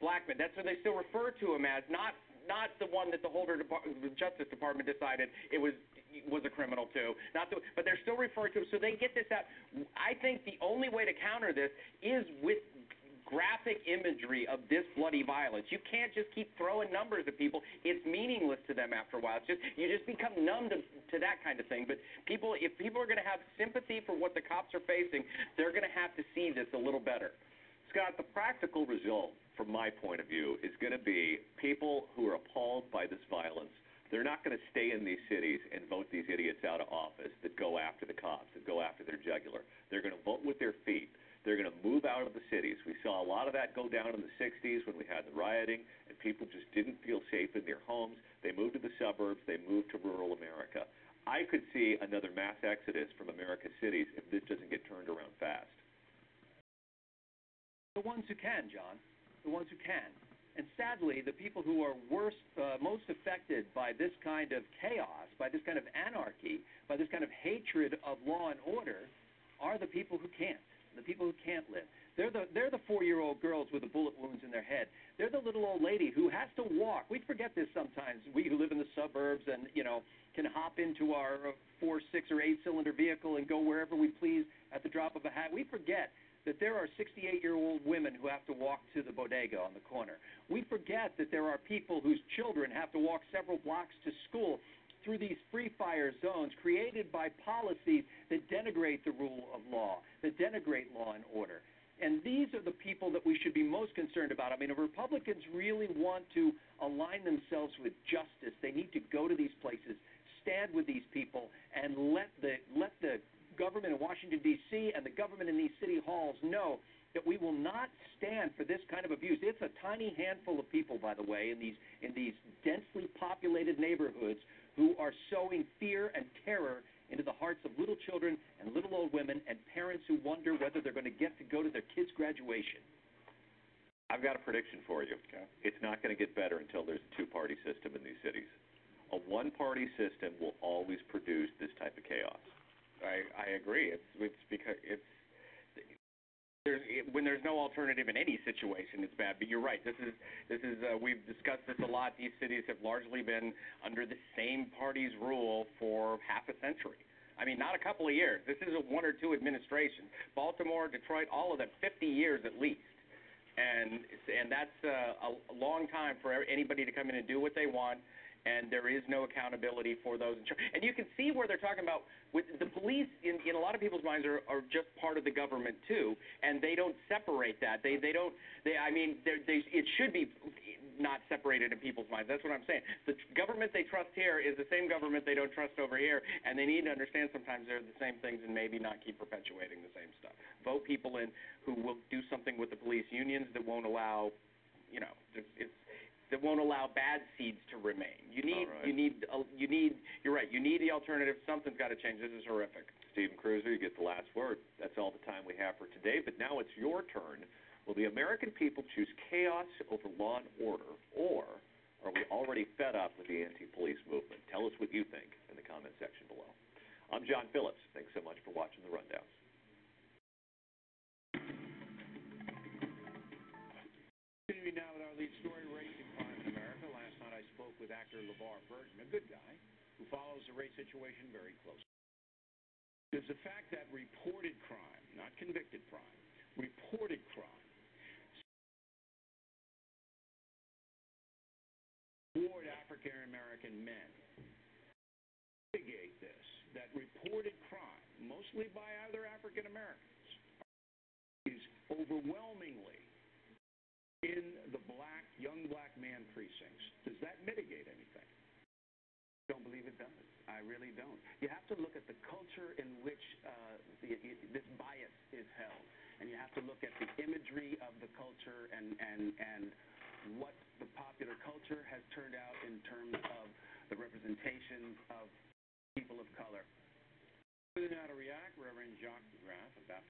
black men. That's what they still refer to him as, not not the one that the Holder Depart- the Justice Department decided it was was a criminal too. Not the, but they're still referring to him. So they get this out. I think the only way to counter this is with graphic imagery of this bloody violence. You can't just keep throwing numbers at people. It's meaningless to them after a while. It's just you just become numb to, to that kind of thing. But people, if people are going to have sympathy for what the cops are facing, they're going to have to see this a little better. Scott, the practical result, from my point of view, is going to be people who are appalled by this violence. They're not going to stay in these cities and vote these idiots out of office that go after the cops, that go after their jugular. They're going to vote with their feet. They're going to move out of the cities. We saw a lot of that go down in the 60s when we had the rioting, and people just didn't feel safe in their homes. They moved to the suburbs. They moved to rural America. I could see another mass exodus from America's cities if this doesn't get turned around fast. The ones who can, John. The ones who can. And sadly, the people who are worst, uh, most affected by this kind of chaos, by this kind of anarchy, by this kind of hatred of law and order, are the people who can't. The people who can't live. They're the they're the four-year-old girls with the bullet wounds in their head. They're the little old lady who has to walk. We forget this sometimes. We who live in the suburbs and you know can hop into our uh, four, six, or eight-cylinder vehicle and go wherever we please at the drop of a hat. We forget that there are 68 year old women who have to walk to the bodega on the corner. We forget that there are people whose children have to walk several blocks to school through these free fire zones created by policies that denigrate the rule of law, that denigrate law and order. And these are the people that we should be most concerned about. I mean, if Republicans really want to align themselves with justice, they need to go to these places, stand with these people, and let the let the Washington D.C. and the government in these city halls know that we will not stand for this kind of abuse. It's a tiny handful of people, by the way, in these in these densely populated neighborhoods who are sowing fear and terror into the hearts of little children and little old women and parents who wonder whether they're going to get to go to their kids' graduation. I've got a prediction for you. Okay. It's not going to get better until there's a two-party system in these cities. A one-party system will always produce this type of chaos. I I agree. It's it's because it's there's when there's no alternative in any situation, it's bad. But you're right. This is this is uh, we've discussed this a lot. These cities have largely been under the same party's rule for half a century. I mean, not a couple of years. This is a one or two administrations. Baltimore, Detroit, all of them, 50 years at least. And and that's uh, a long time for anybody to come in and do what they want and there is no accountability for those. And you can see where they're talking about with the police in, in a lot of people's minds are, are just part of the government too, and they don't separate that. They they don't they I mean they it should be not separated in people's minds. That's what I'm saying. The government they trust here is the same government they don't trust over here, and they need to understand sometimes they're the same things and maybe not keep perpetuating the same stuff. Vote people in who will do something with the police unions that won't allow, you know, it's that won't allow bad seeds to remain. You need, All right. you need, uh, you need. You're right. You need the alternative. Something's got to change. This is horrific. Stephen Kruiser, you get the last word. That's all the time we have for today, but now it's your turn. Will the American people choose chaos over law and order, or are we already fed up with the anti-police movement? Tell us what you think in the comment section below. I'm John Phillips. Thanks so much for watching the Rundowns. Now with our lead story, racing crime in America. Last night I spoke with actor LeVar Burton, a good guy who follows the race situation very closely. There's the fact that reported crime, not convicted crime, reported crime, toward African American men. Mitigate this, that reported crime, mostly by other African Americans, is overwhelmingly in the black, young black man precincts. That mitigate anything? don't believe it does. I really don't. You have to look at the culture in which uh, the, this bias is held, and you have to look at the imagery of the culture and and and what the popular culture has turned out in terms of the representation of people of color. Whether or to react, Reverend Jacques DeGraff about.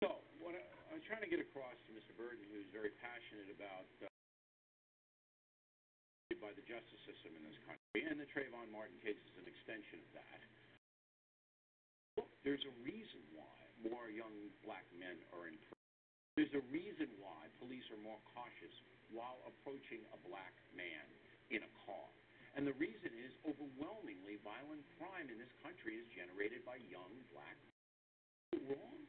So, what I, was trying to get across to Mr. Burton, who's very passionate about uh, by the justice system in this country, and the Trayvon Martin case is an extension of that. Well, there's a reason why more young black men are in prison. There's a reason why police are more cautious while approaching a black man in a car. And the reason is overwhelmingly violent crime in this country is generated by young black men. Wrong?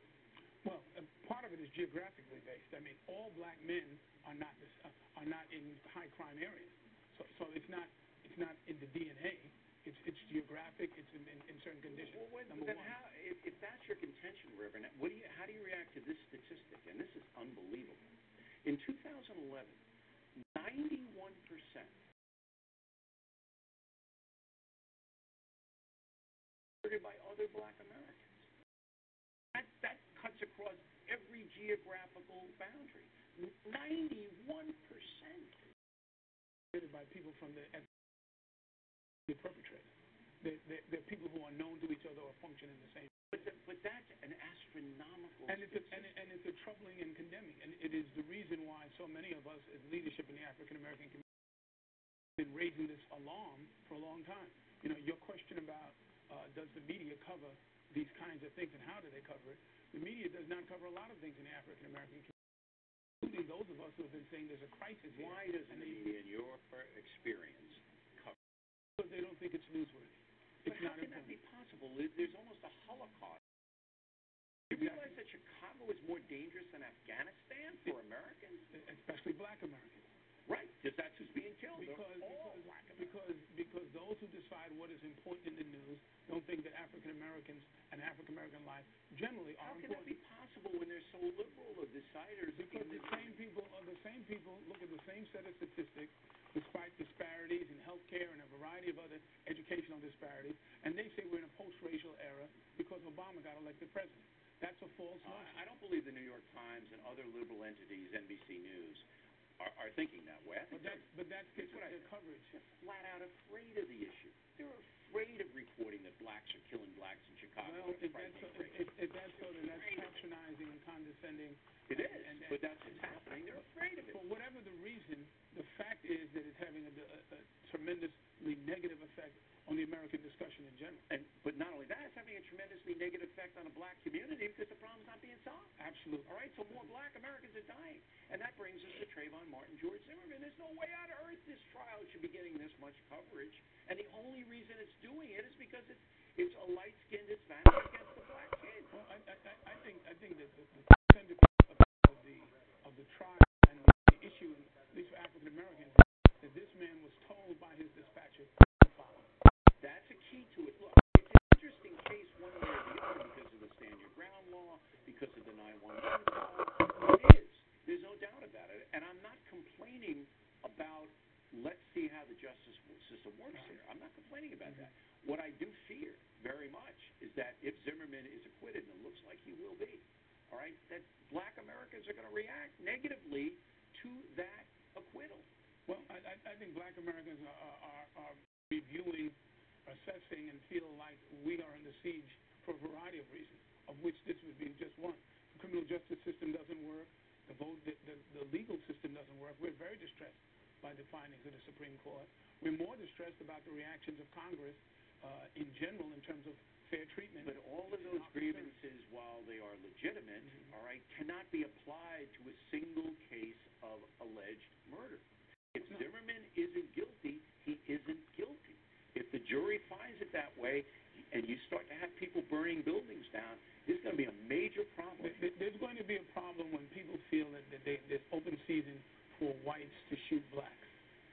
Well, uh, part of it is geographically based. I mean, all black men are not uh, are not in high crime areas. So, so it's not it's not in the DNA. It's it's geographic. It's in, in, in certain conditions. Well, wait, number then one. how, if, if that's your contention, Reverend, what do you, how do you react to this statistic? And this is unbelievable. In 2011, 91 percent by other black Americans. That that cuts across every geographical boundary. 91 percent. committed by people from the the perpetrator. They're, they're, they're people who are known to each other or function in the same. But, the, but that's an astronomical. And it's, a, and, and it's a troubling and condemning, and it is the reason why so many of us, as leadership in the African American community, have been raising this alarm for a long time. You know, your question about uh, does the media cover these kinds of things and how do they cover it? The media does not cover a lot of things in the African American community, including those of us who have been saying there's a crisis here. Why the media, in your experience, cover? Because they don't think it's newsworthy. It's But how not can that be possible? There's almost a Holocaust. You realize that Chicago is more dangerous than Afghanistan for Americans? especially black Americans. Right, because that's who's being killed. They're Because because because those who decide what is important in the news don't think that African Americans and African American life generally are How can important. that be possible when there's so liberal of deciders? Because the same people are the same people look at the same set of statistics, despite disparities in health care and a variety of other educational disparities, and they say we're in a post-racial era because Obama got elected president. That's a false notion. Uh, I don't believe the New York Times and other liberal entities, NBC News, are, are thinking that way. But that's but that's Here's what I- coverage. they're flat out afraid of the issue. They're afraid of reporting that blacks are killing blacks in Chicago. Well, if that's so, if, if that's so, then that's patronizing and condescending. It and- is, and, and, but that's what's happening. They're afraid of it. For whatever the reason, the fact is that it's having a, a, a tremendously negative effect on the American discussion in general. And but not only that, it's having a tremendously negative effect on the black community because the problem's not being solved. Absolutely. All right, so more black Americans are dying. And that brings us to Trayvon Martin, George Zimmerman. There's no way on earth this trial should be getting this much coverage. And the only reason it's doing it is because it's it's a light skinned Hispanic against the black kid. Well, I, I, I- think I think that the, the of, of the of the trial and the issue, at least for African Americans, that this man was told by his dispatcher to follow. That's a key to it. Look, it's an interesting case one way or the other because of the stand your ground law, because of the 911 call. It is. There's no doubt about it. And I'm not complaining about let's see how the justice system works here. I'm not complaining about that. What I do fear very much is that if Zimmerman is acquitted, and it looks like he will be, all right, that black Americans are going to react negatively to that acquittal. Well, I, I, think black Americans are, are, are reviewing, assessing, and feel like we are under siege for a variety of reasons, of which this would be just one. The criminal justice system doesn't work. The vote, the, the, the legal system doesn't work. We're very distressed by the findings of the Supreme Court. We're more distressed about the reactions of Congress uh, in general in terms of fair treatment. But all of those grievances, while they are legitimate, all right, cannot be applied to a single case of alleged murder. If Zimmerman isn't guilty, he isn't guilty. If the jury finds it that way, and you start to have people burning buildings down, there's going to be a major problem. There- there- There's going to be a problem when people feel that, they, there's open season for whites to shoot blacks.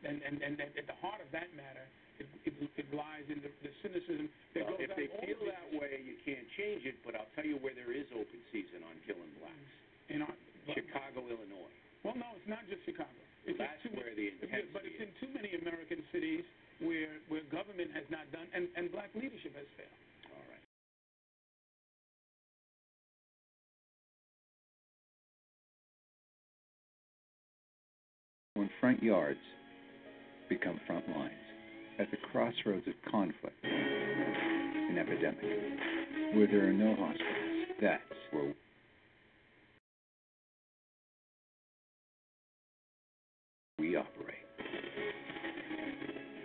And, and, and at, the heart of that matter, it, it, it lies in the, the cynicism that Well, goes if they feel of that way, you can't change it. But I'll tell you where there is open season on killing blacks: in our, Chicago, Illinois. Well, no, it's not just Chicago. It's That's too where the yeah, but it's in too many American cities where where government has not done and, and black leadership has failed. All right. When front yards become front lines, at the crossroads of conflict and epidemic, where there are no hospitals, that's where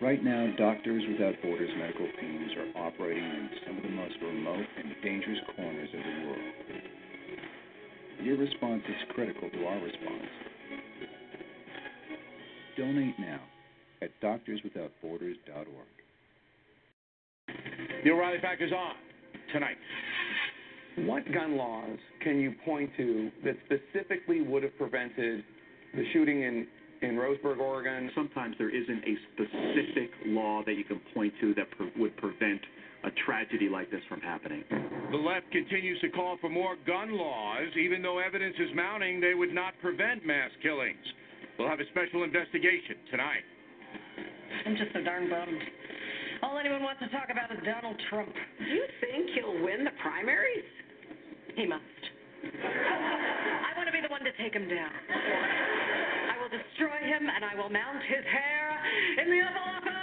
Right now, Doctors Without Borders medical teams are operating in some of the most remote and dangerous corners of the world. Your response is critical to our response. Donate now at doctorswithoutborders.org. The O'Reilly Factor's on tonight. What gun laws can you point to that specifically would have prevented the shooting in, in Roseburg, Oregon? Sometimes there isn't a specific law that you can point to that pre- would prevent a tragedy like this from happening. The left continues to call for more gun laws, even though evidence is mounting they would not prevent mass killings. We'll have a special investigation tonight. I'm just so darn bummed. All anyone wants to talk about is Donald Trump. Do you think he'll win the primaries? He must. I want to be the one to take him down. I will destroy him and I will mount his hair in the Oval Office.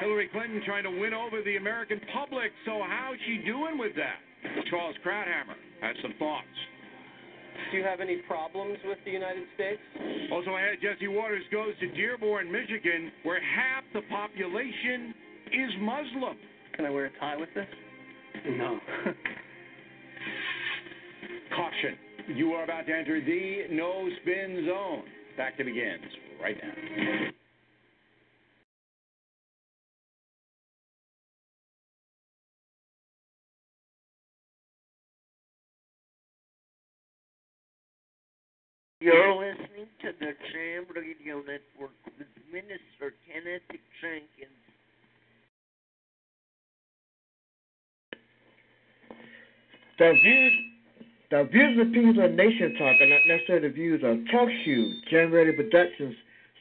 Hillary Clinton trying to win over the American public, so how's she doing with that? Charles Krauthammer has some thoughts. Do you have any problems with the United States? Also ahead, Jesse Watters goes to Dearborn, Michigan, where half the population is Muslim. Can I wear a tie with this? No. Caution. You are about to enter the no spin zone. Back to begins right now. You're listening to the Jam Radio Network with Minister Kenneth Jenkins. The views The views of people of Nation Talk are not necessarily the views of TalkShoe, Radio Productions,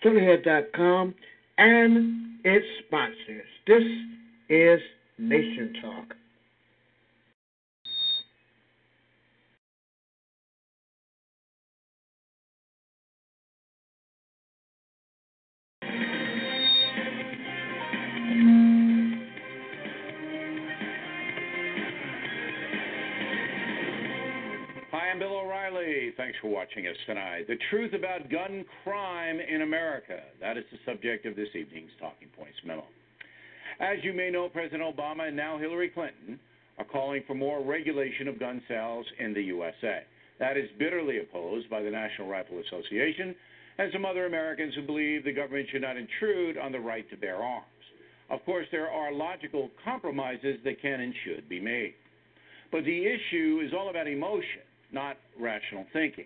StoryHead.com, and its sponsors. This is Nation Talk. I'm Bill O'Reilly. Thanks for watching us tonight. The truth about gun crime in America. That is the subject of this evening's Talking Points memo. As you may know, President Obama and now Hillary Clinton are calling for more regulation of gun sales in the USA. That is bitterly opposed by the National Rifle Association and some other Americans who believe the government should not intrude on the right to bear arms. Of course, there are logical compromises that can and should be made. But the issue is all about emotion, not rational thinking.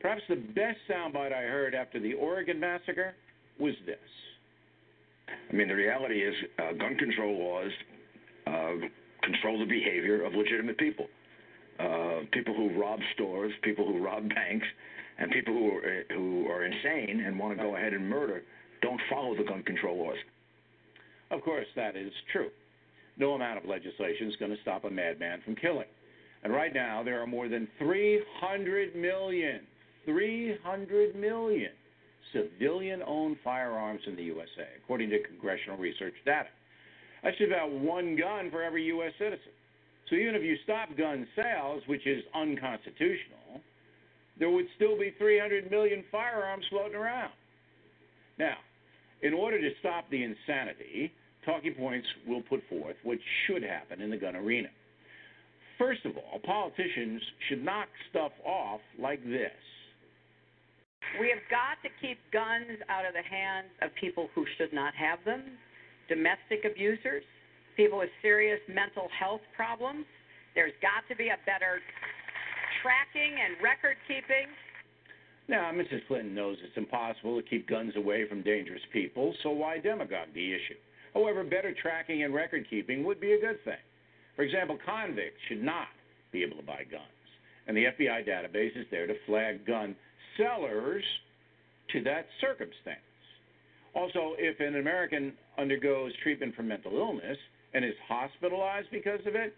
Perhaps the best soundbite I heard after the Oregon massacre was this. I mean, the reality is, uh, gun control laws uh, control the behavior of legitimate people. Uh, people who rob stores, people who rob banks, and people who are, who are insane and want to go ahead and murder don't follow the gun control laws. Of course, that is true. No amount of legislation is going to stop a madman from killing. And right now, there are more than 300 million, 300 million civilian owned firearms in the USA, according to congressional research data. That's about one gun for every U.S. citizen. So even if you stop gun sales, which is unconstitutional, there would still be 300 million firearms floating around. Now, in order to stop the insanity, Talking Points will put forth what should happen in the gun arena. First of all, politicians should knock stuff off like this. We have got to keep guns out of the hands of people who should not have them, domestic abusers, people with serious mental health problems. There's got to be a better tracking and record keeping. Now, Mrs. Clinton knows it's impossible to keep guns away from dangerous people, so why demagogue the issue? However, better tracking and record keeping would be a good thing. For example, convicts should not be able to buy guns, and the FBI database is there to flag gun sellers to that circumstance. Also, if an American undergoes treatment for mental illness and is hospitalized because of it,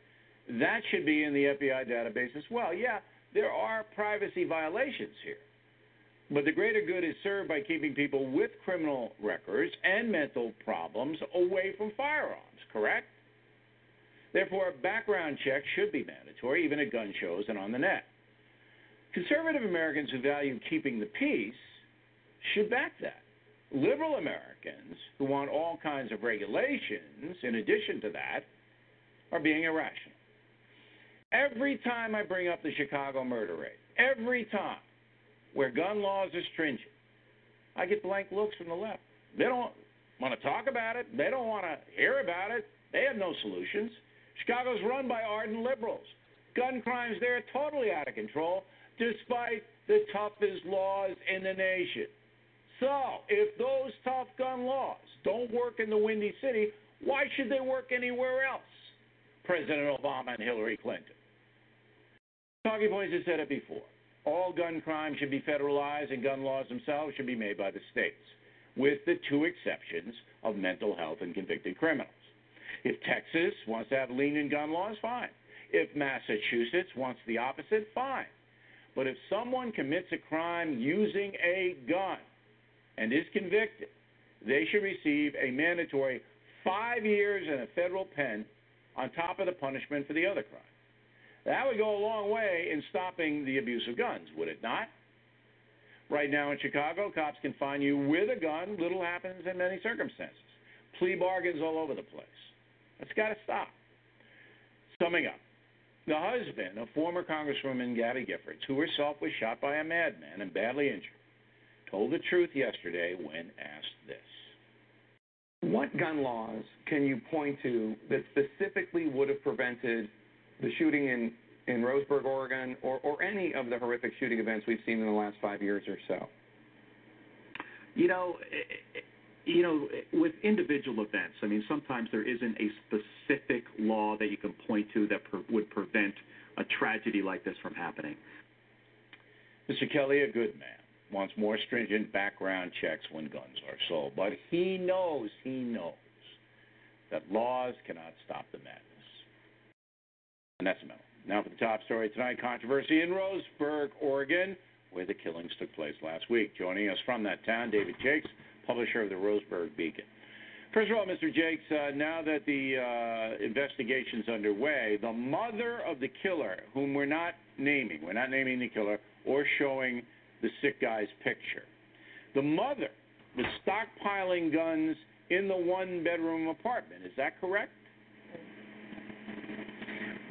that should be in the FBI database as well. Yeah, there are privacy violations here. But the greater good is served by keeping people with criminal records and mental problems away from firearms, correct? Therefore, background checks should be mandatory, even at gun shows and on the net. Conservative Americans who value keeping the peace should back that. Liberal Americans who want all kinds of regulations in addition to that are being irrational. Every time I bring up the Chicago murder rate, every time where gun laws are stringent, I get blank looks from the left. They don't want to talk about it. They don't want to hear about it. They have no solutions. Chicago's run by ardent liberals. Gun crimes there are totally out of control, despite the toughest laws in the nation. So, if those tough gun laws don't work in the Windy City, why should they work anywhere else? President Obama and Hillary Clinton. Talking Points has said it before. All gun crimes should be federalized, and gun laws themselves should be made by the states, with the two exceptions of mental health and convicted criminals. If Texas wants to have lenient gun laws, fine. If Massachusetts wants the opposite, fine. But if someone commits a crime using a gun and is convicted, they should receive a mandatory five years in a federal pen on top of the punishment for the other crime. That would go a long way in stopping the abuse of guns, would it not? Right now in Chicago, cops can find you with a gun. Little happens in many circumstances. Plea bargains all over the place. That's got to stop. Summing up, the husband of former Congresswoman Gabby Giffords, who herself was shot by a madman and badly injured, told the truth yesterday when asked this. What gun laws can you point to that specifically would have prevented the shooting in, in Roseburg, Oregon, or, or any of the horrific shooting events we've seen in the last five years or so? You know, eh, you know, with individual events, I mean, sometimes there isn't a specific law that you can point to that per- would prevent a tragedy like this from happening. Mr. Kelly, a good man, wants more stringent background checks when guns are sold, but he knows, he knows that laws cannot stop the madness. And that's a medal. Now for the top story tonight controversy in Roseburg, Oregon, where the killings took place last week. Joining us from that town, David Jaques, publisher of the Roseburg Beacon. First of all, Mr. Jaques, uh, now that the uh, investigation's underway, the mother of the killer, whom we're not naming, we're not naming the killer or showing the sick guy's picture, the mother was stockpiling guns in the one bedroom apartment. Is that correct?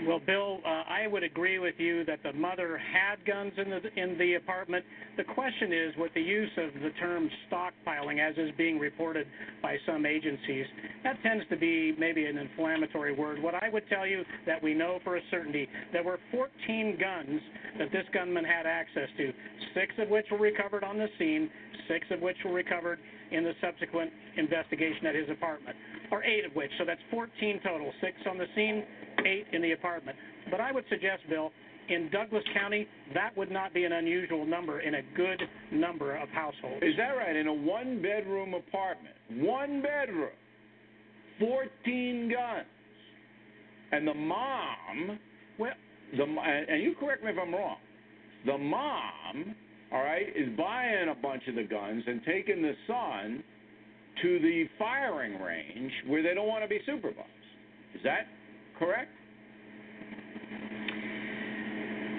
Well, Bill, uh, I would agree with you that the mother had guns in the in the apartment. The question is, with the use of the term stockpiling, as is being reported by some agencies, that tends to be maybe an inflammatory word. What I would tell you that we know for a certainty, there were 14 guns that this gunman had access to, six of which were recovered on the scene, six of which were recovered in the subsequent investigation at his apartment, or eight of which. So that's 14 total, six on the scene, eight in the apartment. But I would suggest, Bill, in Douglas County, that would not be an unusual number in a good number of households. Is that right? In a one bedroom apartment, one bedroom, 14 guns. And the mom, well, the, and and you correct me if I'm wrong, the mom, all right, is buying a bunch of the guns and taking the son to the firing range where they don't want to be supervised. Is that correct?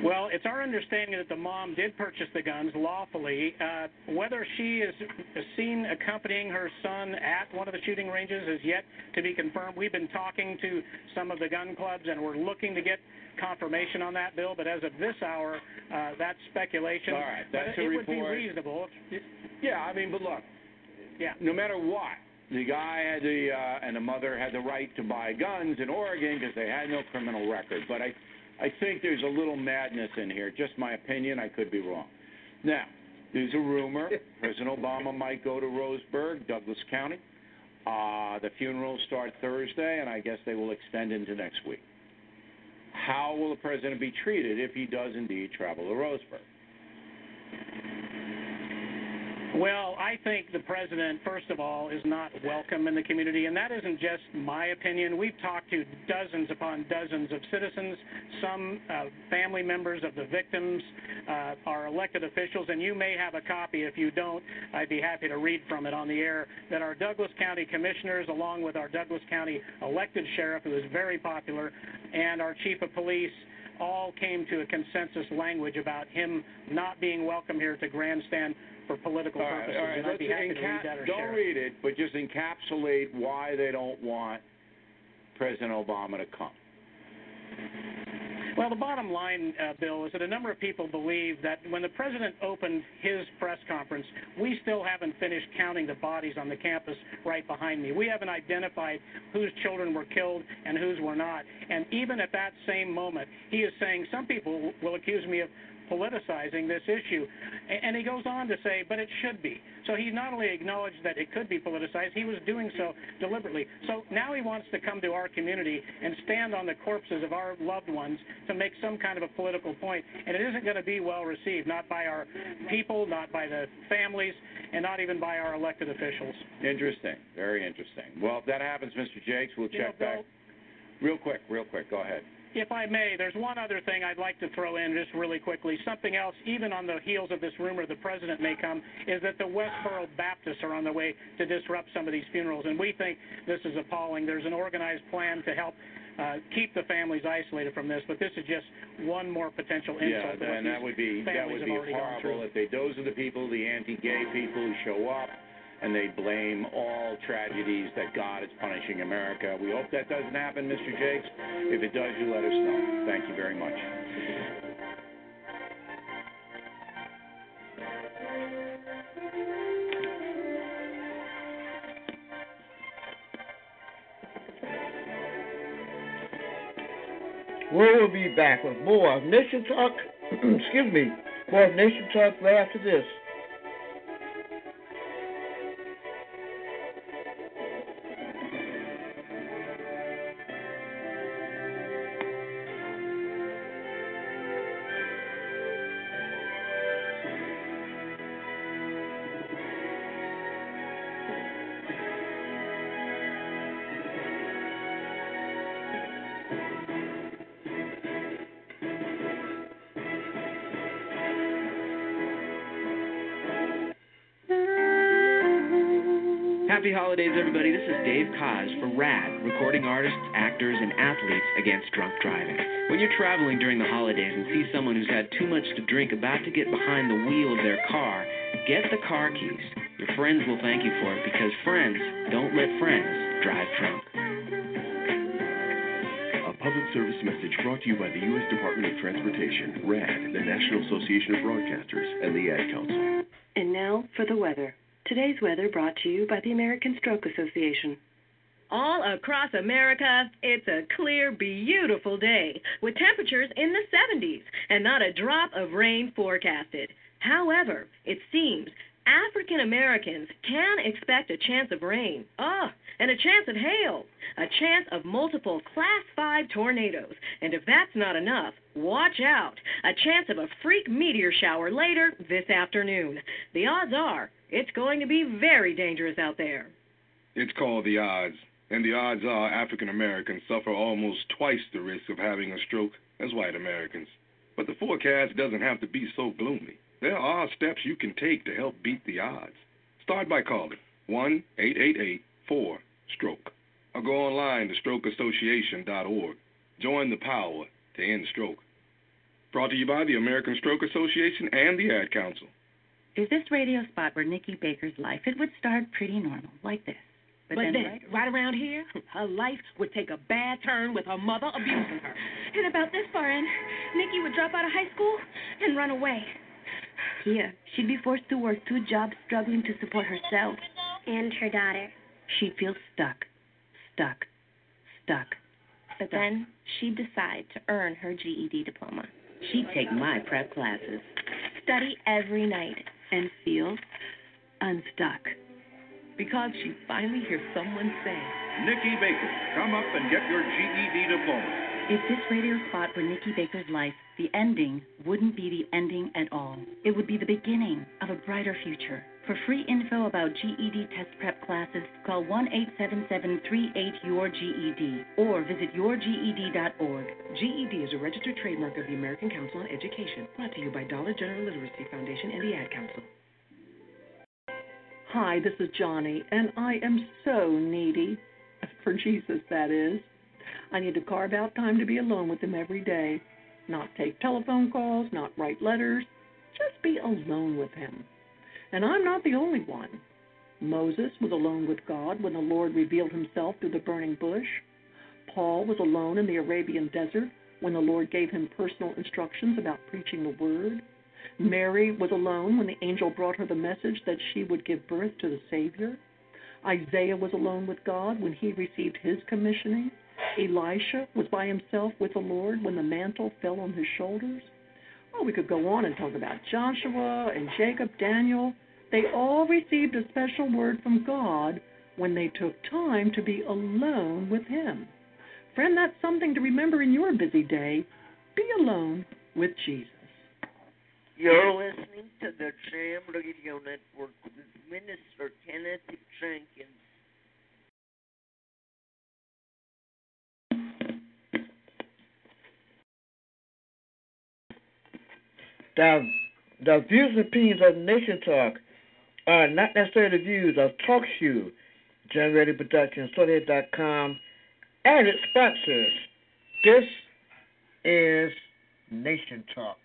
Well, it's our understanding that the mom did purchase the guns lawfully. Uh, whether she is seen accompanying her son at one of the shooting ranges is yet to be confirmed. We've been talking to some of the gun clubs, and we're looking to get confirmation on that, Bill. But as of this hour, uh, that's speculation. All right, that's but a it would be reasonable. Yeah, I mean, but look, yeah. no matter what, the guy had the uh, and the mother had the right to buy guns in Oregon because they had no criminal record. But I, I think there's a little madness in here. Just my opinion. I could be wrong. Now, there's a rumor President Obama might go to Roseburg, Douglas County. Uh, the funerals start Thursday, and I guess they will extend into next week. How will the president be treated if he does indeed travel to Roseburg? Well, I think the president, first of all, is not welcome in the community, and that isn't just my opinion. We've talked to dozens upon dozens of citizens, some uh, family members of the victims, uh, our elected officials, and you may have a copy. If you don't, I'd be happy to read from it on the air. That our Douglas County commissioners, along with our Douglas County elected sheriff, who is very popular, and our chief of police, all came to a consensus language about him not being welcome here to grandstand for political All right, purposes. all right. and I'd be happy to enca- read that or don't read it, but just encapsulate why they don't want President Obama to come. Well, the bottom line, uh, Bill, is that a number of people believe that when the president opened his press conference, we still haven't finished counting the bodies on the campus right behind me. We haven't identified whose children were killed and whose were not. And even at that same moment, he is saying some people will accuse me of politicizing this issue. And he goes on to say, but it should be. So he not only acknowledged that it could be politicized, he was doing so deliberately. So now he wants to come to our community and stand on the corpses of our loved ones to make some kind of a political point. And it isn't going to be well received, not by our people, not by the families, and not even by our elected officials. Interesting. Very interesting. Well, if that happens, Mr. Jaques, we'll You know, check back. Real quick, real quick. Go ahead. If I may, there's one other thing I'd like to throw in just really quickly. Something else, even on the heels of this rumor the president may come, is that the Westboro Baptists are on their way to disrupt some of these funerals. And we think this is appalling. There's an organized plan to help uh, keep the families isolated from this, but this is just one more potential insult. yeah, and that would be that would be horrible if they those are the people, the anti-gay people who show up and they blame all tragedies that God is punishing America. We hope that doesn't happen, Mr. Jaques. If it does, you let us know. Thank you very much. We will be back with more of Nation Talk. excuse me, more of Nation Talk right after this. Holidays, everybody. This is Dave Koz for RADD, recording artists, actors, and athletes against drunk driving. When you're traveling during the holidays and see someone who's had too much to drink about to get behind the wheel of their car, get the car keys. Your friends will thank you for it because friends don't let friends drive drunk. A public service message brought to you by the U.S. Department of Transportation, RADD, the National Association of Broadcasters, and the Ad Council. And now for the weather. Today's weather brought to you by the American Stroke Association. All across America, it's a clear, beautiful day with temperatures in the 70s and not a drop of rain forecasted. However, it seems African Americans can expect a chance of rain. Oh, and a chance of hail, a chance of multiple Class 5 tornadoes. And if that's not enough, watch out. A chance of a freak meteor shower later this afternoon. The odds are it's going to be very dangerous out there. It's called the odds, and the odds are African Americans suffer almost twice the risk of having a stroke as white Americans. But the forecast doesn't have to be so gloomy. There are steps you can take to help beat the odds. Start by calling 1 888 4 Stroke or go online to strokeassociation.org. Join the power to end stroke. Brought to you by the American Stroke Association and the Ad Council. Is this radio spot where Nikki Baker's life? It would start pretty normal, like this. But, But then, then, right, right around here, her life would take a bad turn with her mother abusing her. And about this far in, Nikki would drop out of high school and run away. here, she'd be forced to work two jobs, struggling to support herself. And her daughter. She'd feel stuck, stuck, stuck. But then she'd decide to earn her GED diploma. She'd take my prep classes Study every night. And feels unstuck. Because she finally hears someone say, Nikki Baker, come up and get your GED diploma. If this radio spot were Nikki Baker's life, the ending wouldn't be the ending at all. It would be the beginning of a brighter future. For free info about GED test prep classes, call 1 877 38 your GED or visit yourged.org. GED is a registered trademark of the American Council on Education, brought to you by Dollar General Literacy Foundation and the Ad Council. Hi, this is Johnny, and I am so needy. For Jesus, that is. I need to carve out time to be alone with him every day. Not take telephone calls, not write letters, just be alone with him. And I'm not the only one. Moses was alone with God when the Lord revealed himself through the burning bush. Paul was alone in the Arabian desert when the Lord gave him personal instructions about preaching the word. Mary was alone when the angel brought her the message that she would give birth to the Savior. Isaiah was alone with God when he received his commissioning. Elisha was by himself with the Lord when the mantle fell on his shoulders. Oh, we could go on and talk about Joshua and Jacob, Daniel. They all received a special word from God when they took time to be alone with Him. Friend, that's something to remember in your busy day. Be alone with Jesus. You're listening to the Jam Radio Network with Minister Kenneth Jenkins. The, the views and opinions of Nation Talk are not necessarily the views of TalkShoe, Generated Productions, Sothead.com, and its sponsors. This is Nation Talk.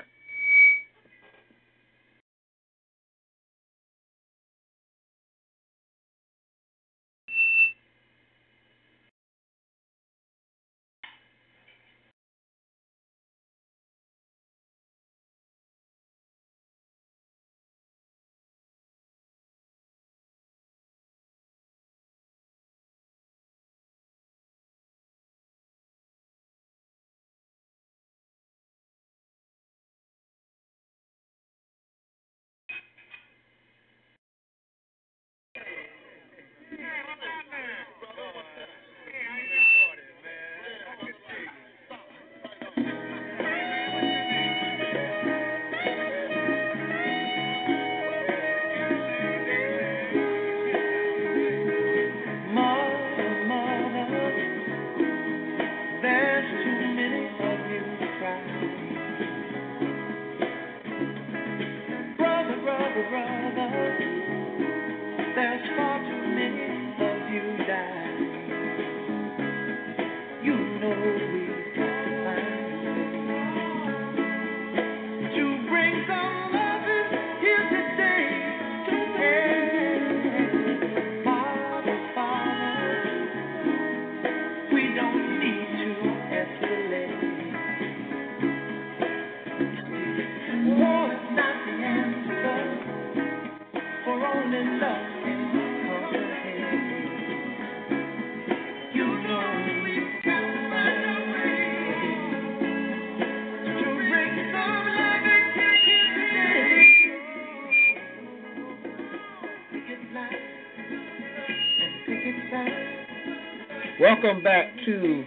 Welcome back to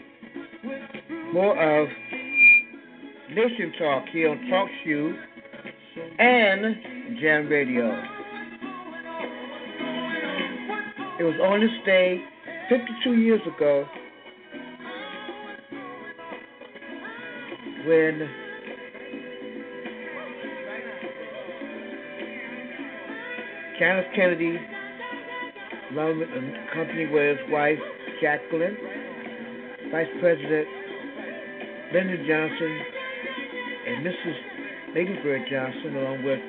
more of Nation Talk here on Talk Shoe and Jam Radio. It was on this day 52 years ago when Kenneth Kennedy, along with, accompanied with his wife Jacqueline, Vice President Lyndon Johnson, and Mrs. Lady Bird Johnson, along with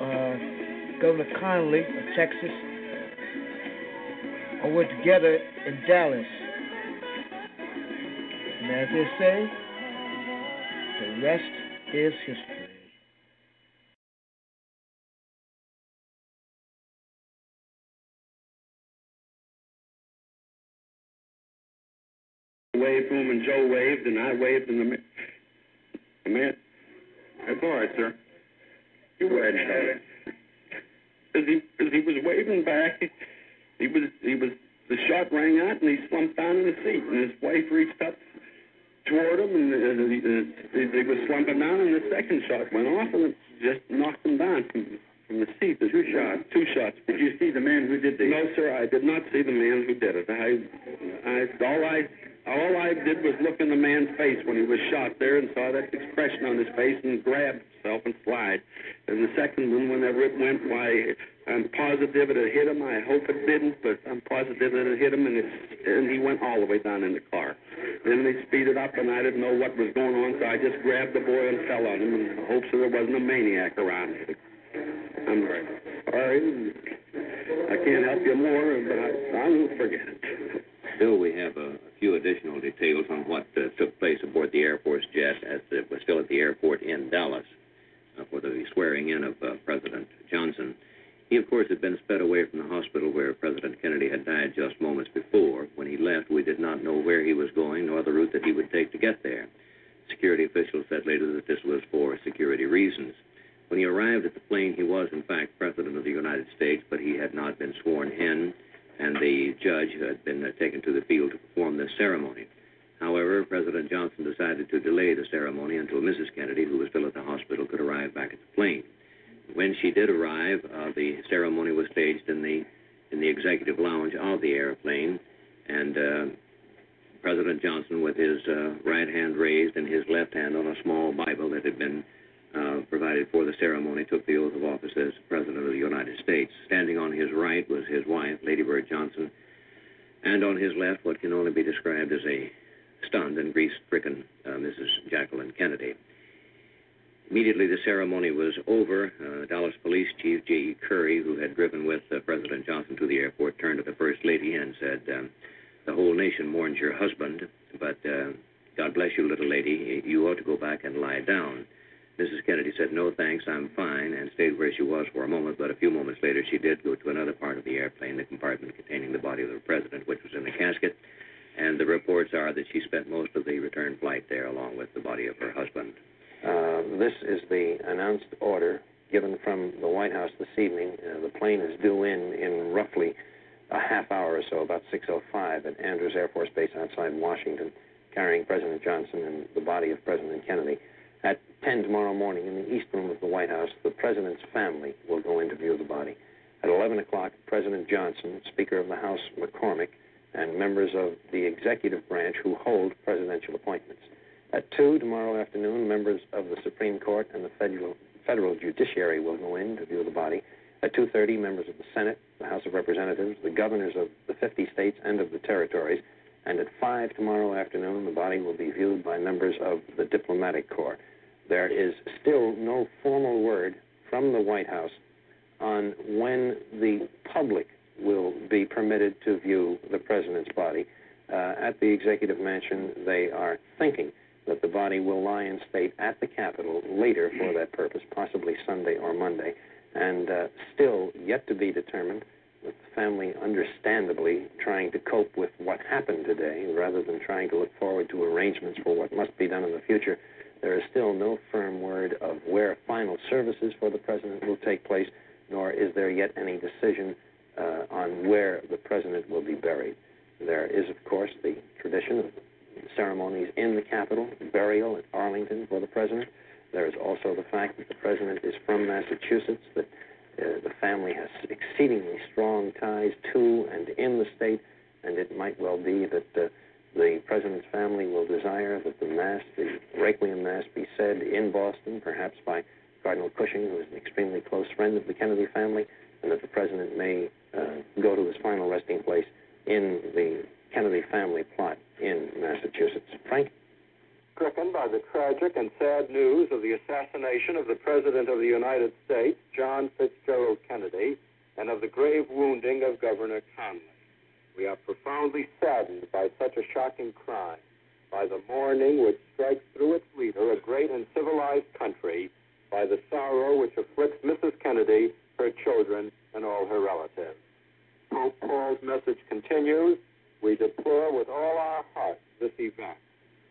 uh, Governor Connolly of Texas, all were together in Dallas. And as they say, the rest is history. To and Joe waved, and I waved, and the man. The man. That's all right, sir. You go ahead. As he as he was waving back, he was he was the shot rang out, and he slumped down in the seat, and his wife reached up toward him, and uh, he, uh, he was slumping down, and the second shot went off, and it just knocked him down from the seat. The two shots. Two shots. Did you see the man who did this? No, sir. I did not see the man who did it. I, I all I all I did was look in the man's face when he was shot there and saw that expression on his face and grabbed himself and slide. And the second one, whenever it went, why, I'm positive it hit him. I hope it didn't, but I'm positive that it hit him, and it, and he went all the way down in the car. Then they speeded up, and I didn't know what was going on, so I just grabbed the boy and fell on him in hopes that there wasn't a maniac around. I'm sorry. I can't help you more, but I, I won't forget it. Still, we have a few additional details on what uh, took place aboard the Air Force jet as it was still at the airport in Dallas uh, for the swearing in of uh, President Johnson. He, of course, had been sped away from the hospital where President Kennedy had died just moments before. When he left, we did not know where he was going nor the route that he would take to get there. Security officials said later that this was for security reasons. When he arrived at the plane, he was, in fact, President of the United States, but he had not been sworn in and the judge had been uh, taken to the field to perform this ceremony. However, President Johnson decided to delay the ceremony until Mrs. Kennedy, who was still at the hospital, could arrive back at the plane. When she did arrive, uh, the ceremony was staged in the in the executive lounge of the airplane, and uh, President Johnson, with his uh, right hand raised and his left hand on a small Bible that had been uh, provided for the ceremony, took the oath of office as President of the United States. Standing on his right was his wife, Lady Bird Johnson, and on his left, what can only be described as a stunned and grief-stricken uh, Mrs. Jacqueline Kennedy. Immediately the ceremony was over, uh, Dallas Police Chief J.E. Curry, who had driven with uh, President Johnson to the airport, turned to the First Lady and said, um, The whole nation mourns your husband, but uh, God bless you, little lady. You ought to go back and lie down. Mrs. Kennedy said, No, thanks, I'm fine, and stayed where she was for a moment, but a few moments later she did go to another part of the airplane, the compartment containing the body of the president, which was in the casket, and the reports are that she spent most of the return flight there along with the body of her husband. Uh, this is the announced order given from the White House this evening. Uh, the plane is due in in roughly a half hour or so, about 6:05, at Andrews Air Force Base outside Washington, carrying President Johnson and the body of President Kennedy. At 10 tomorrow morning in the East Room of the White House, the President's family will go in to view the body. At 11 o'clock, President Johnson, Speaker of the House McCormack, and members of the executive branch who hold presidential appointments. At 2 tomorrow afternoon, members of the Supreme Court and the federal, federal judiciary will go in to view the body. At 2.30, members of the Senate, the House of Representatives, the governors of the 50 states and of the territories, and at 5 tomorrow afternoon, the body will be viewed by members of the diplomatic corps. There is still no formal word from the White House on when the public will be permitted to view the president's body. Uh, at the executive mansion, they are thinking that the body will lie in state at the Capitol later for that purpose, possibly Sunday or Monday. and uh, still yet to be determined, with the family understandably trying to cope with what happened today rather than trying to look forward to arrangements for what must be done in the future. There is still no firm word of where final services for the president will take place, nor is there yet any decision uh, on where the president will be buried. There is, of course, the tradition of ceremonies in the Capitol, burial at Arlington for the president. There is also the fact that the president is from Massachusetts, that the family has exceedingly strong ties to and in the state, and it might well be that uh, the president's family will desire that the mass, the Requiem Mass, be said in Boston, perhaps by Cardinal Cushing, who is an extremely close friend of the Kennedy family, and that the president may uh, go to his final resting place in the Kennedy family plot in Massachusetts. Frank? Stricken by the tragic and sad news of the assassination of the President of the United States, John Fitzgerald Kennedy, and of the grave wounding of Governor Connolly. We are profoundly saddened by such a shocking crime, by the mourning which strikes through its leader, a great and civilized country, by the sorrow which afflicts Mrs. Kennedy, her children, and all her relatives. Pope Paul's message continues. We deplore with all our hearts this event.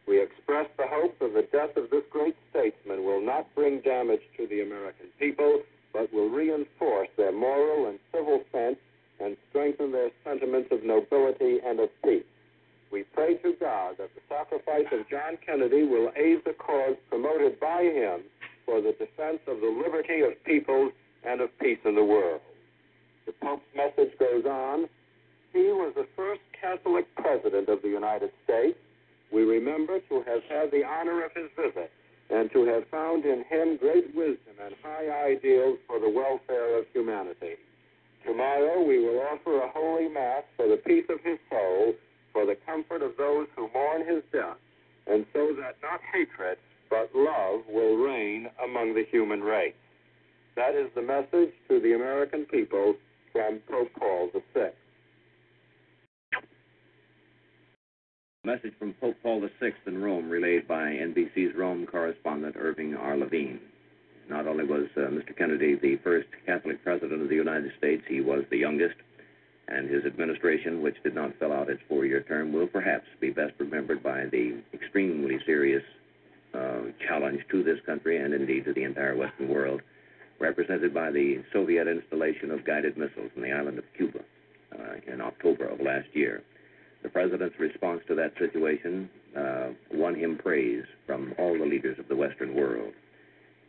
We express the hope that the death of this great statesman will not bring damage to the American people, but will reinforce their moral and civil sense and strengthen their sentiments of nobility and of peace. We pray to God that the sacrifice of John Kennedy will aid the cause promoted by him for the defense of the liberty of peoples and of peace in the world. The Pope's message goes on. He was the first Catholic president of the United States. We remember to have had the honor of his visit and to have found in him great wisdom and high ideals for the welfare of humanity. Tomorrow we will offer a holy mass for the peace of his soul, for the comfort of those who mourn his death, and so that not hatred, but love will reign among the human race. That is the message to the American people from Pope Paul VI. Message from Pope Paul VI in Rome, relayed by NBC's Rome correspondent Irving R. Levine. Not only was uh, Mr. Kennedy the first Catholic president of the United States, he was the youngest, and his administration, which did not fill out its four year term, will perhaps be best remembered by the extremely serious uh, challenge to this country and indeed to the entire Western world, represented by the Soviet installation of guided missiles in the island of Cuba uh, in October of last year. The president's response to that situation uh, won him praise from all the leaders of the Western world.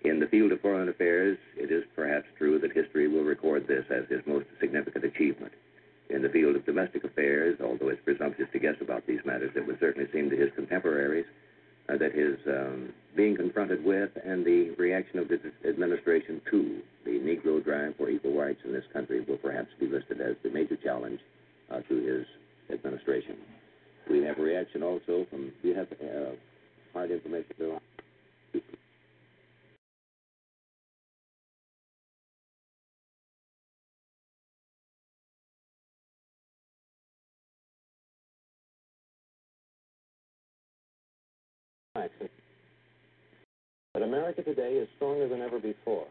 In the field of foreign affairs, it is perhaps true that history will record this as his most significant achievement. In the field of domestic affairs, although it's presumptuous to guess about these matters, it would certainly seem to his contemporaries uh, that his um, being confronted with and the reaction of this administration to the Negro drive for equal rights in this country will perhaps be listed as the major challenge uh, to his administration. We have a reaction also from, do you have uh, hard information, Bill? But America today is stronger than ever before.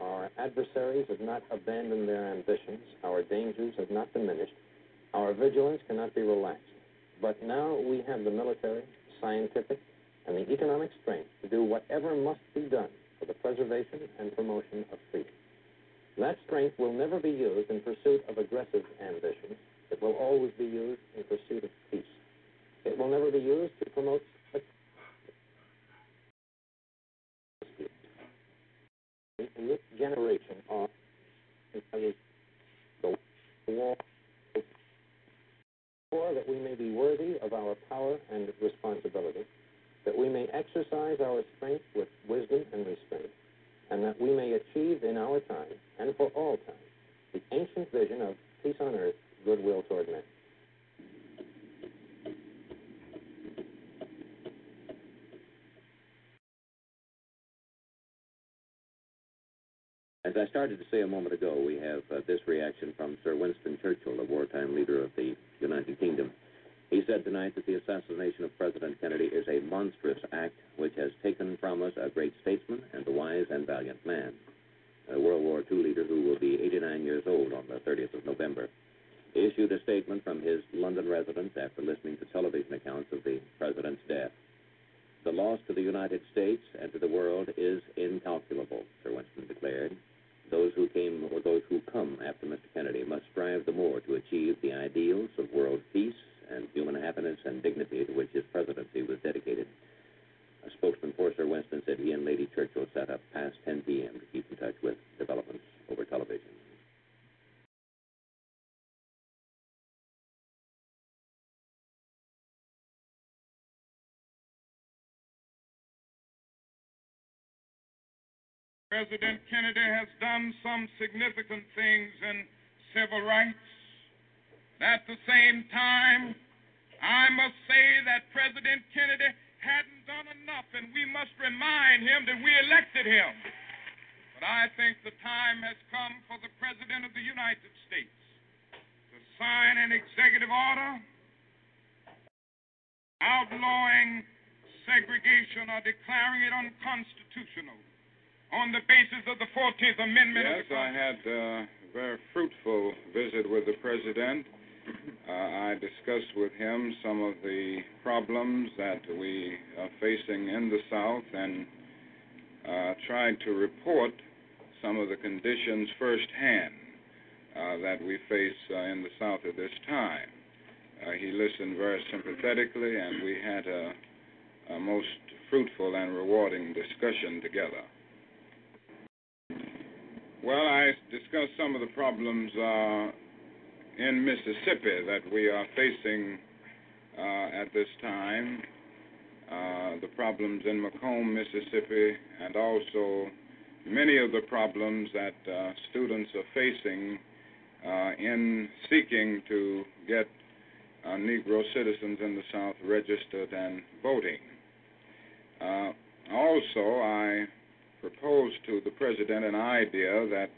Our adversaries have not abandoned their ambitions. Our dangers have not diminished. Our vigilance cannot be relaxed. But now we have the military, scientific, and the economic strength to do whatever must be done for the preservation and promotion of freedom. That strength will never be used in pursuit of aggressive ambitions. It will always be used in pursuit of peace. It will never be used to promote in this generation are the war for that we may be worthy of our power and responsibility, that we may exercise our strength with wisdom and restraint, and that we may achieve in our time and for all time the ancient vision of peace on earth, goodwill toward men. As I started to say a moment ago, we have uh, this reaction from Sir Winston Churchill, the wartime leader of the United Kingdom. He said tonight that the assassination of President Kennedy is a monstrous act which has taken from us a great statesman and a wise and valiant man. A World War II leader who on the 30th of November, issued a statement from his London residence after listening to television accounts of the president's death. The loss to the United States and to the world is incalculable, Sir Winston declared. Those who came or those who come after Mr. Kennedy must strive the more to achieve the ideals of world peace and human happiness and dignity to which his presidency was dedicated. A spokesman for Sir Winston said he and Lady Churchill sat up past 10 p.m. to keep in touch with developments over television. President Kennedy has done some significant things in civil rights. At the same time, I must say that President Kennedy hadn't done enough, and we must remind him that we elected him. But I think the time has come for the President of the United States to sign an executive order outlawing segregation or declaring it unconstitutional on the basis of the 14th Amendment. Yes, I had a very fruitful visit with the President. Uh, I discussed with him some of the problems that we are facing in the South and uh, tried to report some of the conditions firsthand uh, that we face uh, in the South at this time. Uh, he listened very sympathetically, and we had a, a most fruitful and rewarding discussion together. Well, I discussed some of the problems uh, in Mississippi that we are facing uh, at this time, uh, the problems in McComb, Mississippi, and also many of the problems that uh, students are facing uh, in seeking to get uh, Negro citizens in the South registered and voting. Also, I proposed to the President an idea that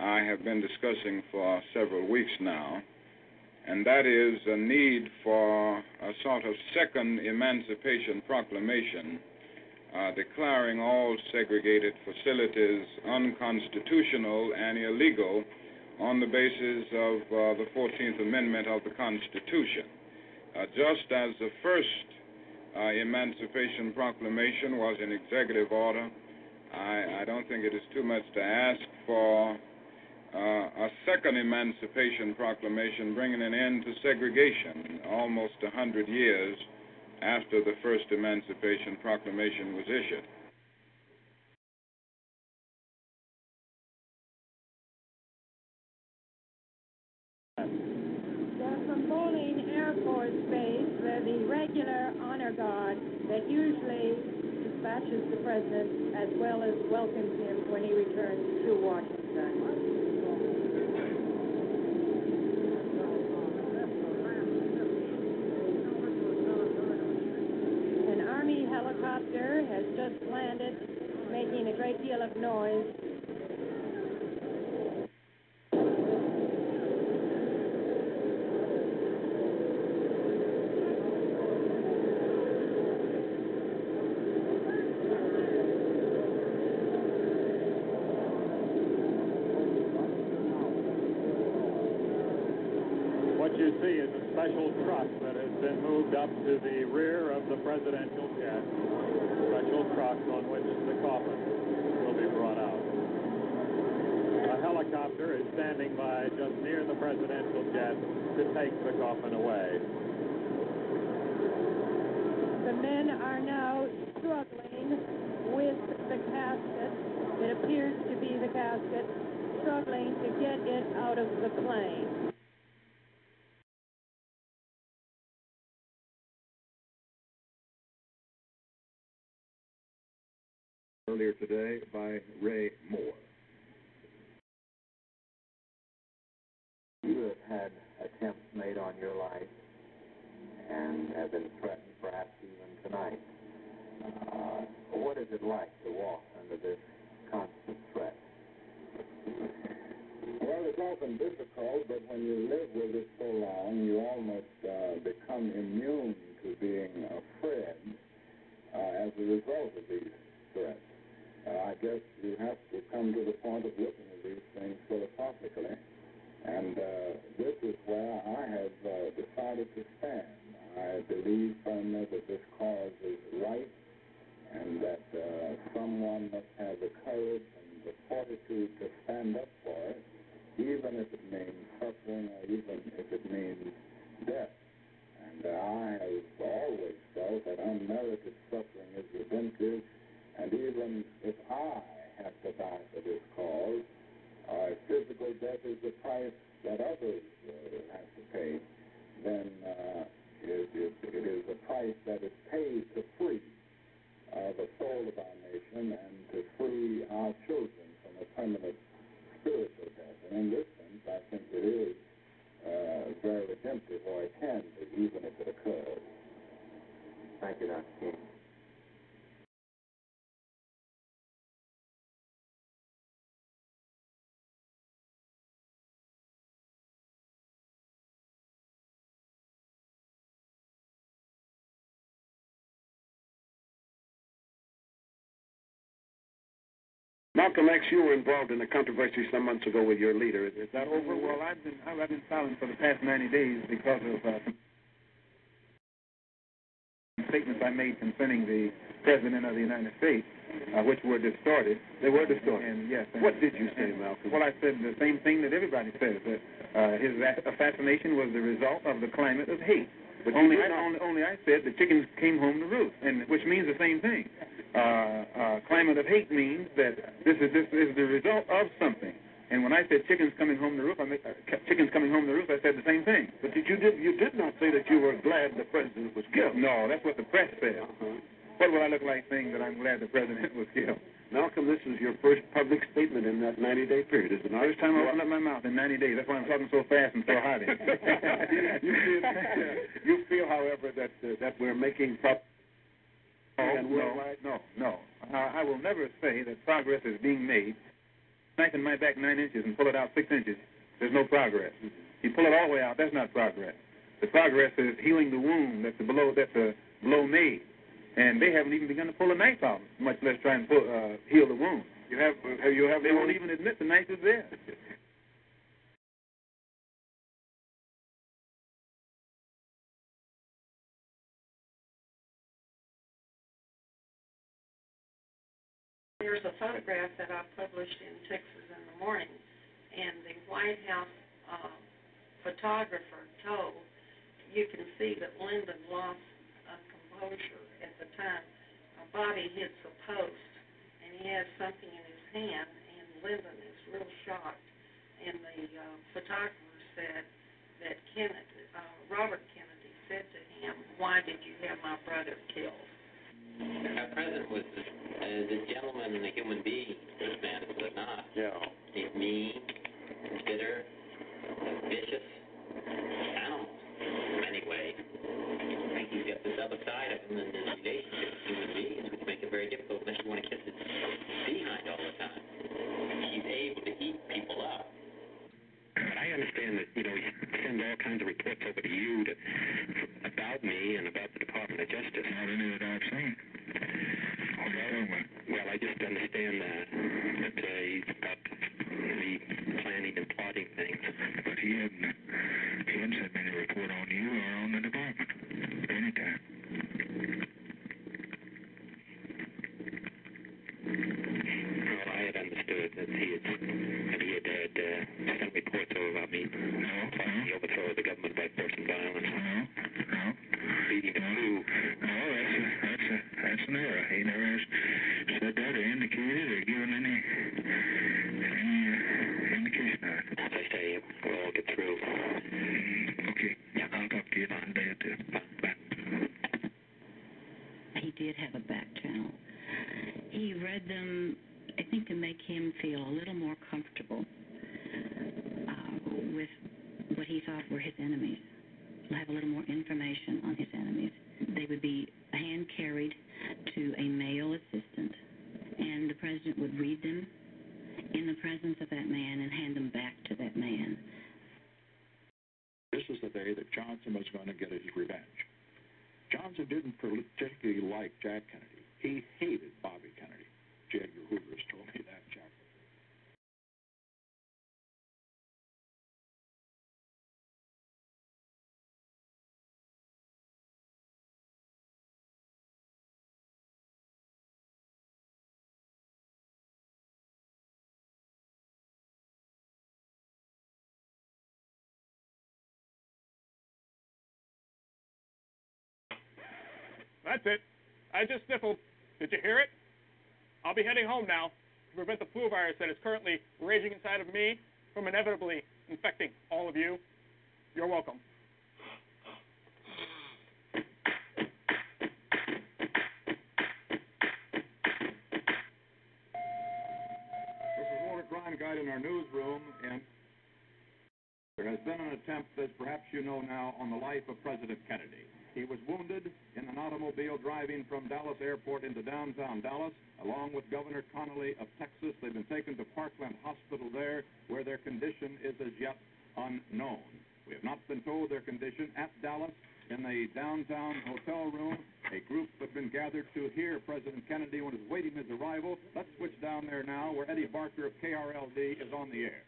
I have been discussing for several weeks now, and that is a need for a sort of second Emancipation Proclamation uh, declaring all segregated facilities unconstitutional and illegal on the basis of uh, the 14th Amendment of the Constitution. Uh, just as the first uh, Emancipation Proclamation was an executive order I, I don't think it is too much to ask for uh, a second Emancipation Proclamation bringing an end to segregation almost a hundred years after the first Emancipation Proclamation was issued. Force Base, where the regular honor guard that usually dispatches the president as well as welcomes him when he returns to Washington. An Army helicopter has just landed, making a great deal of noise. What you see is a special truck that has been moved up to the rear of the presidential jet. Special truck on which the coffin will be brought out. A helicopter is standing by just near the presidential jet to take the coffin away. The men are now struggling with the casket. It appears to be the casket, struggling to get it out of the plane. earlier today by Ray Moore. and have been threatened perhaps even tonight. Uh, what is it like to walk under this constant threat? Well, it's often difficult, but when you live with it so long, you almost uh, become immune to being afraid uh, as a result of these threats. Uh, I guess you have to come to the point of looking at these things philosophically, and uh, this is where I have uh, decided to stand. I believe, firmly that this cause is right and that uh, someone must have the courage and the fortitude to stand up for it, even if it means suffering or even if it means death. And uh, I have always felt that unmerited suffering is redemptive, and even if I have to die for this cause, uh, physical death is the price that others uh, have to pay, then uh, it, is a price that is paid to free uh, the soul of our nation and to free our children from a permanent spiritual death. And in this sense, I think it is uh, very redemptive, or it can be, even if it occurs. Thank you, Dr. King. Malcolm X, you were involved in a controversy some months ago with your leader. Is that over? Well, I've been I've been silent for the past 90 days because of uh, statements I made concerning the President of the United States, uh, which were distorted. They were distorted. And yes. And, What did you say, Malcolm? Well, I said the same thing that everybody says that uh, his assassination was the result of the climate of hate. But only, I, only, only I said the chickens came home to roost, and which means the same thing. Uh, uh, climate of hate means that this is this is the result of something. And when I said chickens coming home to roost, I mean, uh, chickens coming home to roost, I said the same thing. But did you did you did not say that you were glad the president was killed? No, that's what the press said. Uh-huh. What would I look like saying that I'm glad the president was killed? Malcolm, this is your first public statement in that 90-day period, is it not? First time I opened up my mouth in 90 days. That's why I'm talking so fast and so hearty. you, feel, you feel, however, that uh, that we're making progress. No, and no, no, no. Uh, I will never say that progress is being made. Sniping my back nine inches and pull it out six inches, there's no progress. You pull it all the way out, that's not progress. The progress is healing the wound that the blow that the blow made, and they haven't even begun to pull the knife out, much less try and pull, uh, heal the wound. You have have you have They won't even admit the knife is there. There's a photograph that I published in Texas in the morning, and the White House uh, photographer told you can see that Lyndon lost uh, composure at the time. Uh, Bobby hits a post, and he has something in his hand, and Lyndon is real shocked. And the uh, photographer said that Kennedy, uh, Robert Kennedy said to him, "Why did you have my brother killed?" Our president was uh, the gentleman and a human being, this man is it not. Yeah. He's mean, bitter, vicious, animal in many ways. I think he's got this other side of him in his relationship with human beings, which make it very difficult unless you want to kiss his behind all the time. He's able to eat people up. But I understand that, you know, you send all kinds of reports over to you to, about me and about the Department of Justice. Not any that I've seen. Well, well, I just understand that, that uh, he's about me planning and plotting things. But he hadn't, he hadn't sent me any report on you or on the department. Anytime. Well, I understood that he had, that he had, had uh, sent reports over about me no, the overthrow of the government by force and violence. No, no. Leading to coup. No, that's a, that's a, that's an error. He never has said that or indicated or given any any uh, indication of it. As I say, we'll all get through. Okay. Yeah, I'll talk to you in a day or two. Bye. He did have a back channel. He read them, I him feel a little more comfortable uh, with what he thought were his enemies. Have a little more information on his enemies. They would be hand carried to a male assistant, and the president would read them in the presence of that man and hand them back to that man. This is the day that Johnson was going to get his revenge. Johnson didn't particularly like Jack Kennedy. He hated Bobby Kennedy. J. Edgar Hoover has told me that, Jack. That's it. I just sniffled. Did you hear it? I'll be heading home now to prevent the flu virus that is currently raging inside of me from inevitably infecting all of you. You're welcome. This is Walter Cronkite in our newsroom, and there has been an attempt, as perhaps you know now, on the life of President Kennedy. He was wounded in an automobile driving from Dallas Airport into downtown Dallas, along with Governor Connolly of Texas. They've been taken to Parkland Hospital there, where their condition is as yet unknown. We have not been told their condition at Dallas. In the downtown hotel room, a group have been gathered to hear President Kennedy when he's waiting his arrival. Let's switch down there now, where Eddie Barker of KRLD is on the air.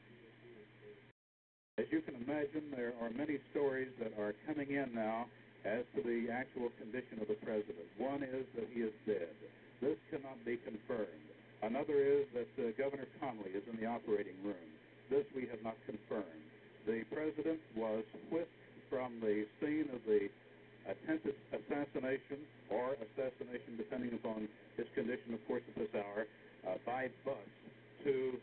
As you can imagine, there are many stories that are coming in now as to the actual condition of the president. One is that he is dead. This cannot be confirmed. Another is that uh, Governor Connolly is in the operating room. This we have not confirmed. The president was whisked from the scene of the attempted assassination or assassination, depending upon his condition, of course, at this hour, uh, by bus to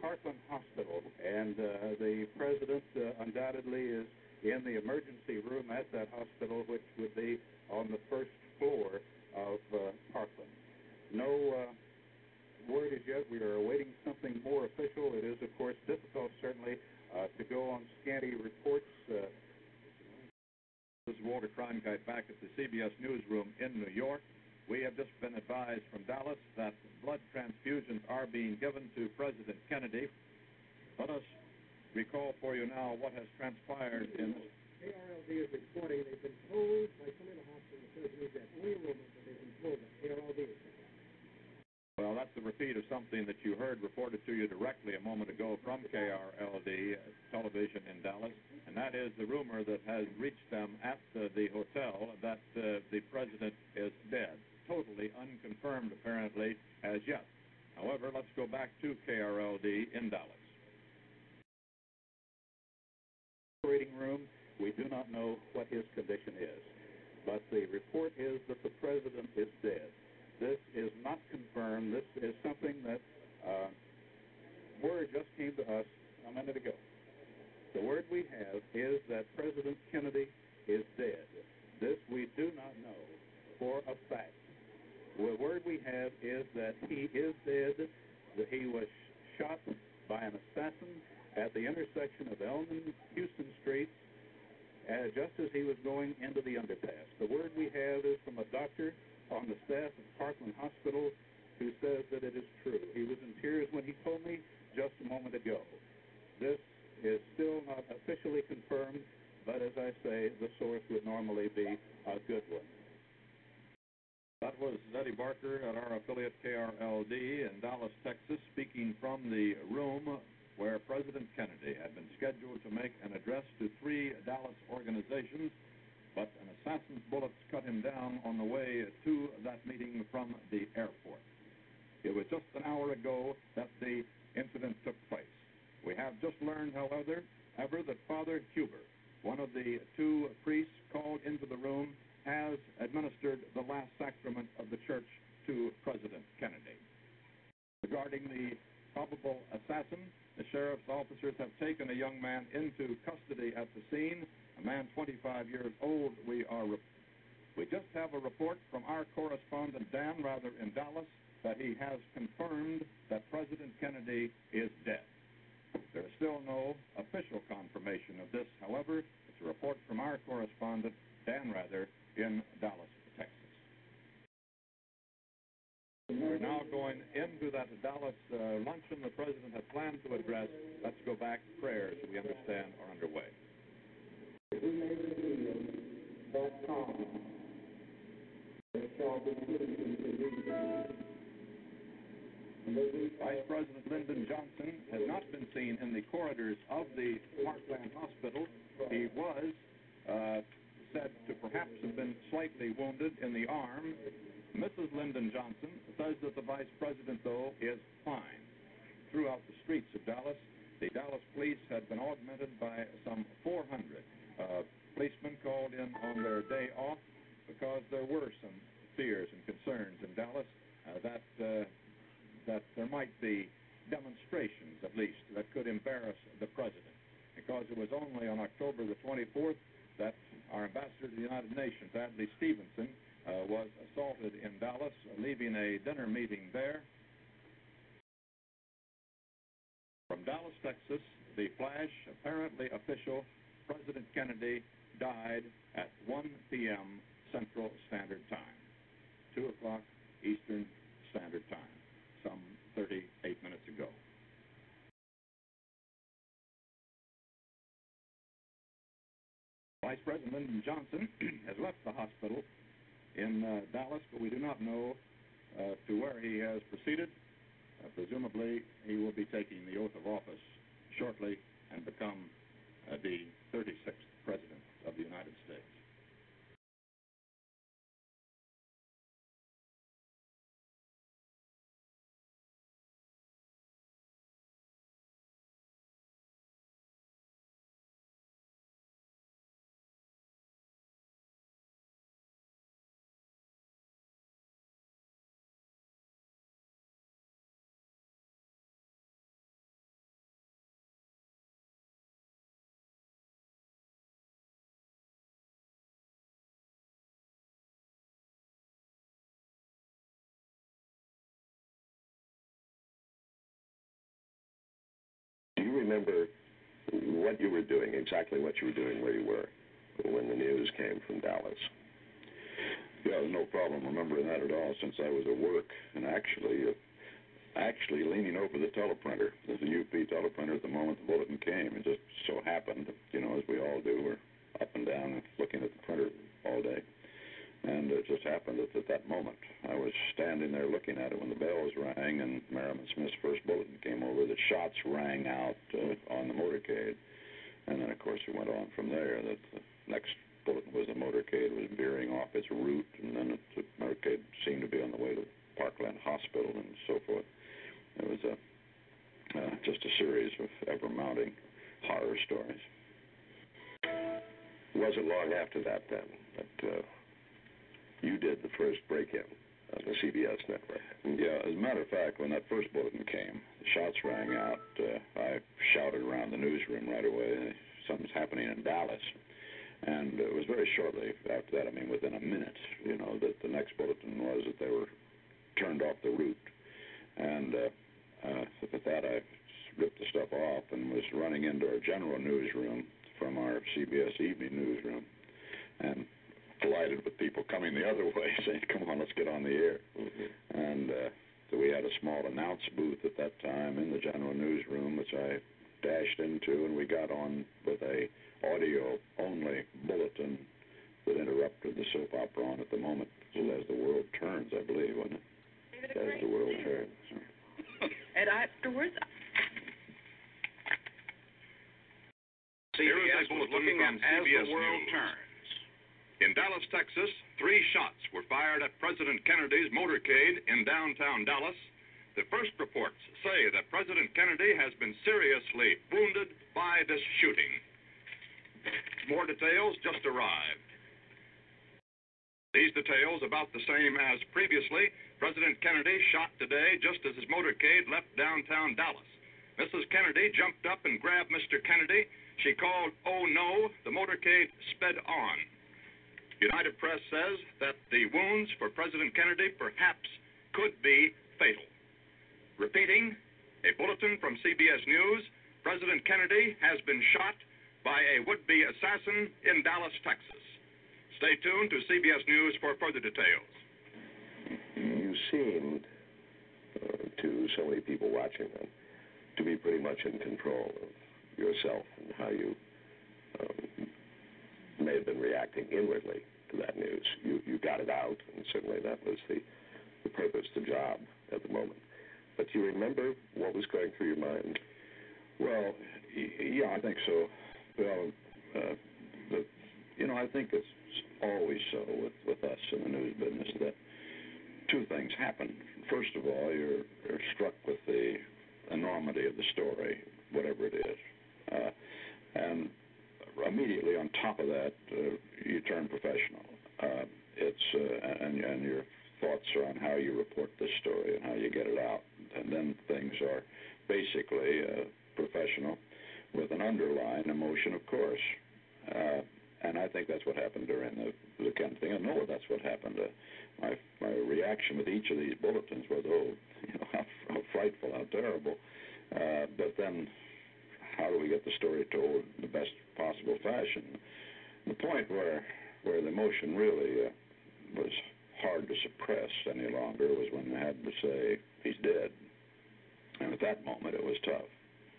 Parkland Hospital. And uh, the president uh, undoubtedly is in the emergency room at that hospital, which would be on the first floor of uh, Parkland. No uh, word as yet. We are awaiting something more official. It is, of course, difficult, certainly, uh, to go on scanty reports. Uh, This is Walter Cronkite back at the CBS newsroom in New York. We have just been advised from Dallas that blood transfusions are being given to President Kennedy. Let us recall for you now what has transpired in. KRLD is reporting they've been told by some of the hospital surgeons that only rumors, but they've been told that KRLD is Well, that's a repeat of something that you heard reported to you directly a moment ago from KRLD television in Dallas, and that is the rumor that has reached them at uh, the hotel that uh, the president is dead. Totally unconfirmed, apparently, as yet. However, let's go back to KRLD in Dallas. Operating room. We do not know what his condition is. But the report is that the president is dead. This is not confirmed. This is something that uh, word just came to us a minute ago. The word we have is that President Kennedy is dead. This we do not know for a fact. The word we have is that he is dead, that he was shot by an assassin at the intersection of Elm and Houston Streets uh, just as he was going into the underpass. The word we have is from a doctor on the staff of Parkland Hospital who says that it is true. He was in tears when he told me just a moment ago. This is still not officially confirmed, but as I say, the source would normally be a good one. That was Eddie Barker at our affiliate KRLD in Dallas, Texas, speaking from the room where President Kennedy had been scheduled to make an address to three Dallas organizations, but an assassin's bullets cut him down on the way to that meeting from the airport. It was just an hour ago that the incident took place. We have just learned, however, ever that Father Huber, one of the two priests called into the room, has administered the last sacrament of the church to President Kennedy. Regarding the probable assassin, the sheriff's officers have taken a young man into custody at the scene, a man 25 years old. We are re- we just have a report from our correspondent Dan Rather in Dallas that he has confirmed that President Kennedy is dead. There is still no official confirmation of this, however. It's a report from our correspondent Dan Rather in Dallas, We're now going into that Dallas uh, luncheon the president had planned to address. Let's go back. Prayers, we understand, are underway. Vice President Lyndon Johnson has not been seen in the corridors of the Parkland Hospital. He was uh, said to perhaps have been slightly wounded in the arm. Mrs. Lyndon Johnson says that the vice president, though, is fine. Throughout the streets of Dallas, the Dallas police had been augmented by some 400 uh, policemen called in on their day off because there were some fears and concerns in Dallas uh, that uh, that there might be demonstrations, at least, that could embarrass the president. Because it was only on October the 24th that our ambassador to the United Nations, Adlai Stevenson, Uh, was assaulted in Dallas, leaving a dinner meeting there. From Dallas, Texas, the flash, apparently official, President Kennedy died at 1 p.m. Central Standard Time, 2 o'clock Eastern Standard Time, some 38 minutes ago. Vice President Lyndon Johnson has left the hospital in uh, Dallas, but we do not know uh, to where he has proceeded. Uh, presumably, he will be taking the oath of office shortly and become uh, the 36th President of the United States. Remember what you were doing, exactly what you were doing where you were when the news came from Dallas? Yeah, no problem remembering that at all since I was at work and actually, uh, actually leaning over the teleprinter. A UP teleprinter at the moment the bulletin came. It just so happened, you know, as we all do, we're up and down looking at the printer all day. And it just happened that at that moment, I was standing there looking at it when the bells rang and Merriman Smith's first bulletin came over. The shots rang out uh, on the motorcade. And then, of course, it went on from there. That the next bulletin was the motorcade was veering off its route, and then the motorcade seemed to be on the way to Parkland Hospital and so forth. It was a uh, just a series of ever-mounting horror stories. It wasn't long after that then that uh, you did the first break-in on the CBS network. Yeah, as a matter of fact, when that first bulletin came, the shots rang out. Uh, I shouted around the newsroom right away, something's happening in Dallas. And it was very shortly after that, I mean, within a minute, you know, that the next bulletin was that they were turned off the route. And uh, uh, with that, I ripped the stuff off and was running into our general newsroom from our CBS evening newsroom and collided with people coming the other way saying, come on, let's get on the air. Mm-hmm. And uh, so we had a small announce booth at that time in the general newsroom, which I dashed into, and we got on with a audio-only bulletin that interrupted the soap opera on at the moment. So as the world turns, I believe, wasn't it? As the world turns. and afterwards, CBS was looking at As the World Turns. In Dallas, Texas, three shots were fired at President Kennedy's motorcade in downtown Dallas. The first reports say that President Kennedy has been seriously wounded by this shooting. More details just arrived. These details about the same as previously. President Kennedy shot today just as his motorcade left downtown Dallas. Mrs. Kennedy jumped up and grabbed Mr. Kennedy. She called, oh no, the motorcade sped on. United Press says that the wounds for President Kennedy perhaps could be fatal. Repeating, a bulletin from CBS News President Kennedy has been shot by a would be assassin in Dallas, Texas. Stay tuned to CBS News for further details. You seemed, uh, to so many people watching to be pretty much in control of yourself and how you um, may have been reacting inwardly to that news. You, you got it out, and certainly that was the, the purpose, the job at the moment. But do you remember what was going through your mind? Well, yeah, I think so. Well, uh, the, you know, I think it's always so with, with us in the news business that two things happen. First of all, you're, you're struck with the enormity of the story, whatever it is. Uh, and immediately on top of that, uh, you turn professional. Uh, it's uh, and, and your thoughts are on how you report this story and how you get it out. And then things are basically uh, professional. with an underlying emotion, of course. Uh, and I think that's what happened during the, the Kennedy thing. I know that's what happened. Uh, my my reaction with each of these bulletins was, oh, you know, how, how frightful, how terrible. Uh, but then, how do we get the story told in the best possible fashion? The point where where the emotion really uh, was hard to suppress any longer was when they had to say he's dead, and at that moment it was tough.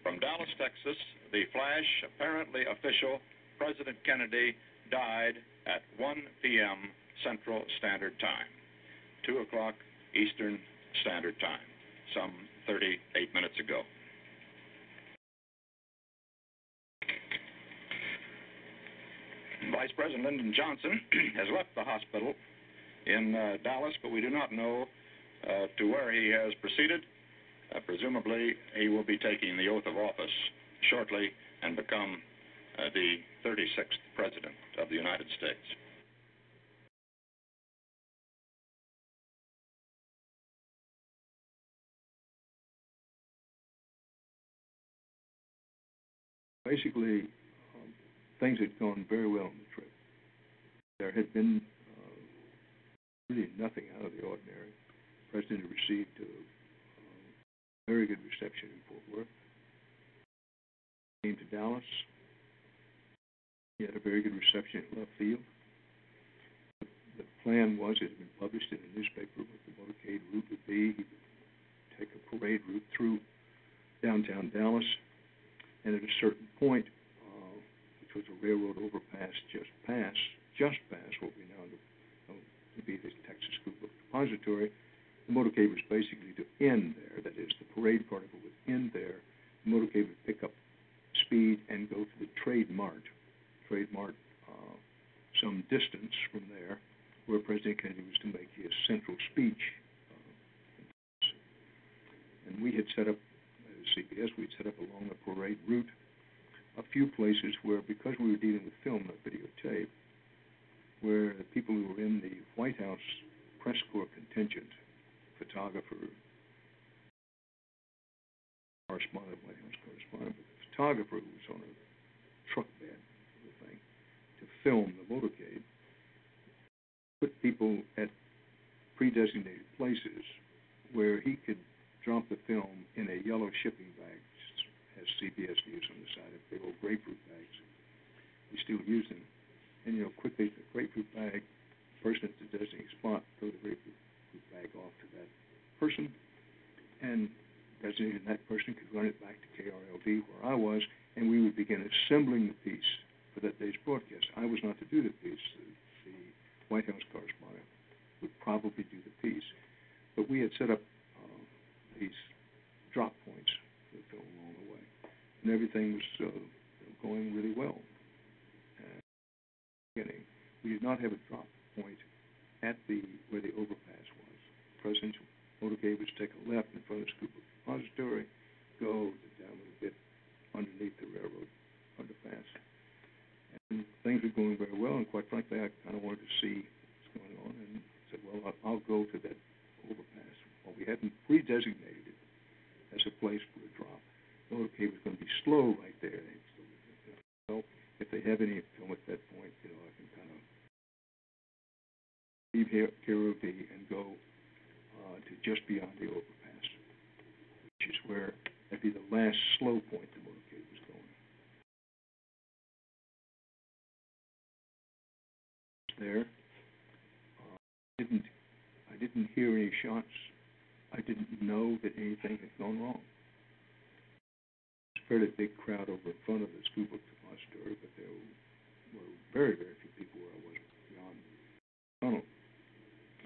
From Dallas, Texas, the flash, apparently official, President Kennedy died at 1 p.m. Central Standard Time, 2 o'clock Eastern Standard Time, some 38 minutes ago. Vice President Lyndon Johnson has left the hospital in uh, Dallas, but we do not know uh, to where he has proceeded. Uh, presumably, he will be taking the oath of office shortly and become uh, the 36th President of the United States. Basically, things had gone very well on the trip. There had been uh, really nothing out of the ordinary. The President had received a uh, very good reception in Fort Worth. Came to Dallas. He had a very good reception at Love Field. The, the plan was, it had been published in a newspaper, what the motorcade route would be. He would take a parade route through downtown Dallas, and at a certain point, uh, was a railroad overpass just past, just past what we now know to be the Texas School Book Depository, the motorcade was basically to end there. That is, the parade it would end there. The motorcade would pick up speed and go to the Trade Mart. Trade Mart, uh, some distance from there, where President Kennedy was to make his central speech. Uh, and we had set up, at CBS, we'd set up along the parade route a few places where, because we were dealing with film, not videotape, where the people who were in the White House press corps contingent, photographer, correspondent, White House correspondent, but the photographer who was on a truck bed, the thing, to film the motorcade, put people at pre-designated places where he could drop the film in a yellow shipping bag, as CBS News on the side of big old grapefruit bags. We still use them. And, you know, quickly, the grapefruit bag, person at the designated spot, throw the grapefruit bag off to that person, and designated that person could run it back to KRLD where I was, and we would begin assembling the piece for that day's broadcast. I was not to do the piece. The, the White House correspondent would probably do the piece. But we had set up uh, these drop points for the film along the way, and everything was uh, going really well. Beginning, we did not have a drop point at the where the overpass was. The president's motorcade was take a left in front of the School Book Depository, go down a little bit underneath the railroad underpass. And things were going very well, and quite frankly, I kind of wanted to see what's going on, and said, well, I'll, I'll go to that overpass. Well, we hadn't pre-designated it as a place for a drop. Motorcade was going to be slow right there. So if they have any film at that point, you know, I can kind of leave KRLD and go uh, to just beyond the overpass, which is where that'd be the last slow point the motorcade was going. There, uh, didn't I didn't hear any shots. I didn't know that anything had gone wrong. Fairly big crowd over in front of the school depository, but there were very, very few people where I was beyond the tunnel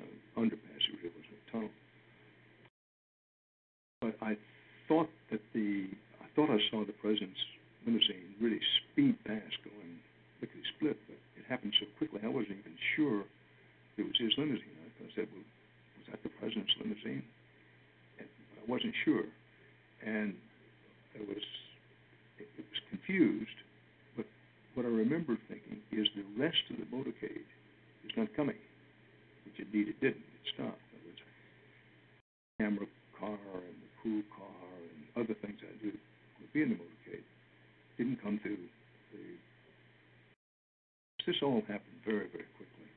uh, underpass. It really wasn't a tunnel. But I thought that the I thought I saw the president's limousine really speed past, going lickety split, but it happened so quickly I wasn't even sure it was his limousine. I said, "Well, was that the president's limousine?" And I wasn't sure, and it was it, was confused. But what I remember thinking is the rest of the motorcade is not coming, which indeed it didn't. It stopped. There was a camera car and the pool car and other things I do would be in the motorcade. didn't come through. The, this all happened very, very quickly.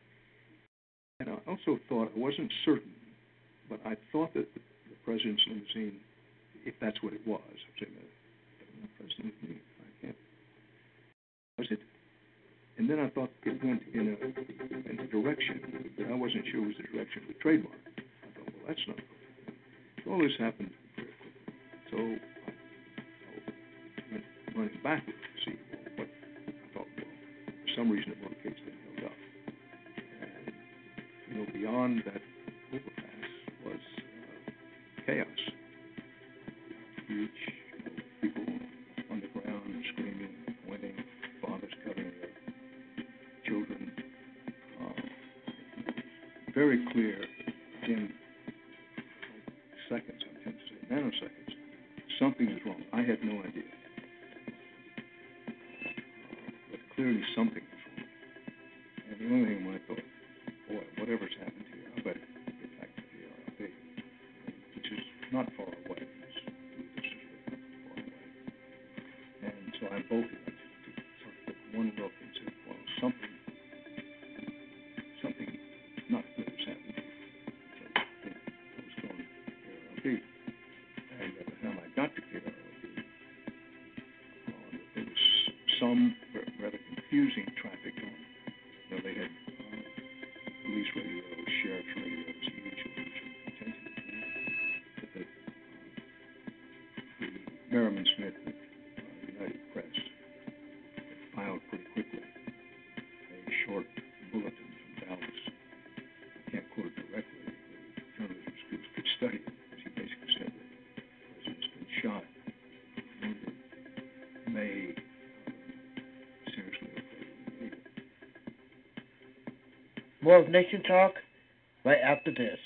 And I also thought, I wasn't certain, but I thought that the, the president's limousine, if that's what it was, I'm saying, the president with me, I can't. Was it? And then I thought it went in a, in a direction that I wasn't sure was the direction the Trade Mart. I thought, well, that's not. So all this happened. So I, went running backwards to see what I thought, well, for some reason the motorcade's been held up. And, you know, beyond that overpass was uh, chaos. Um, rather confusing More of Nation Talk right after this.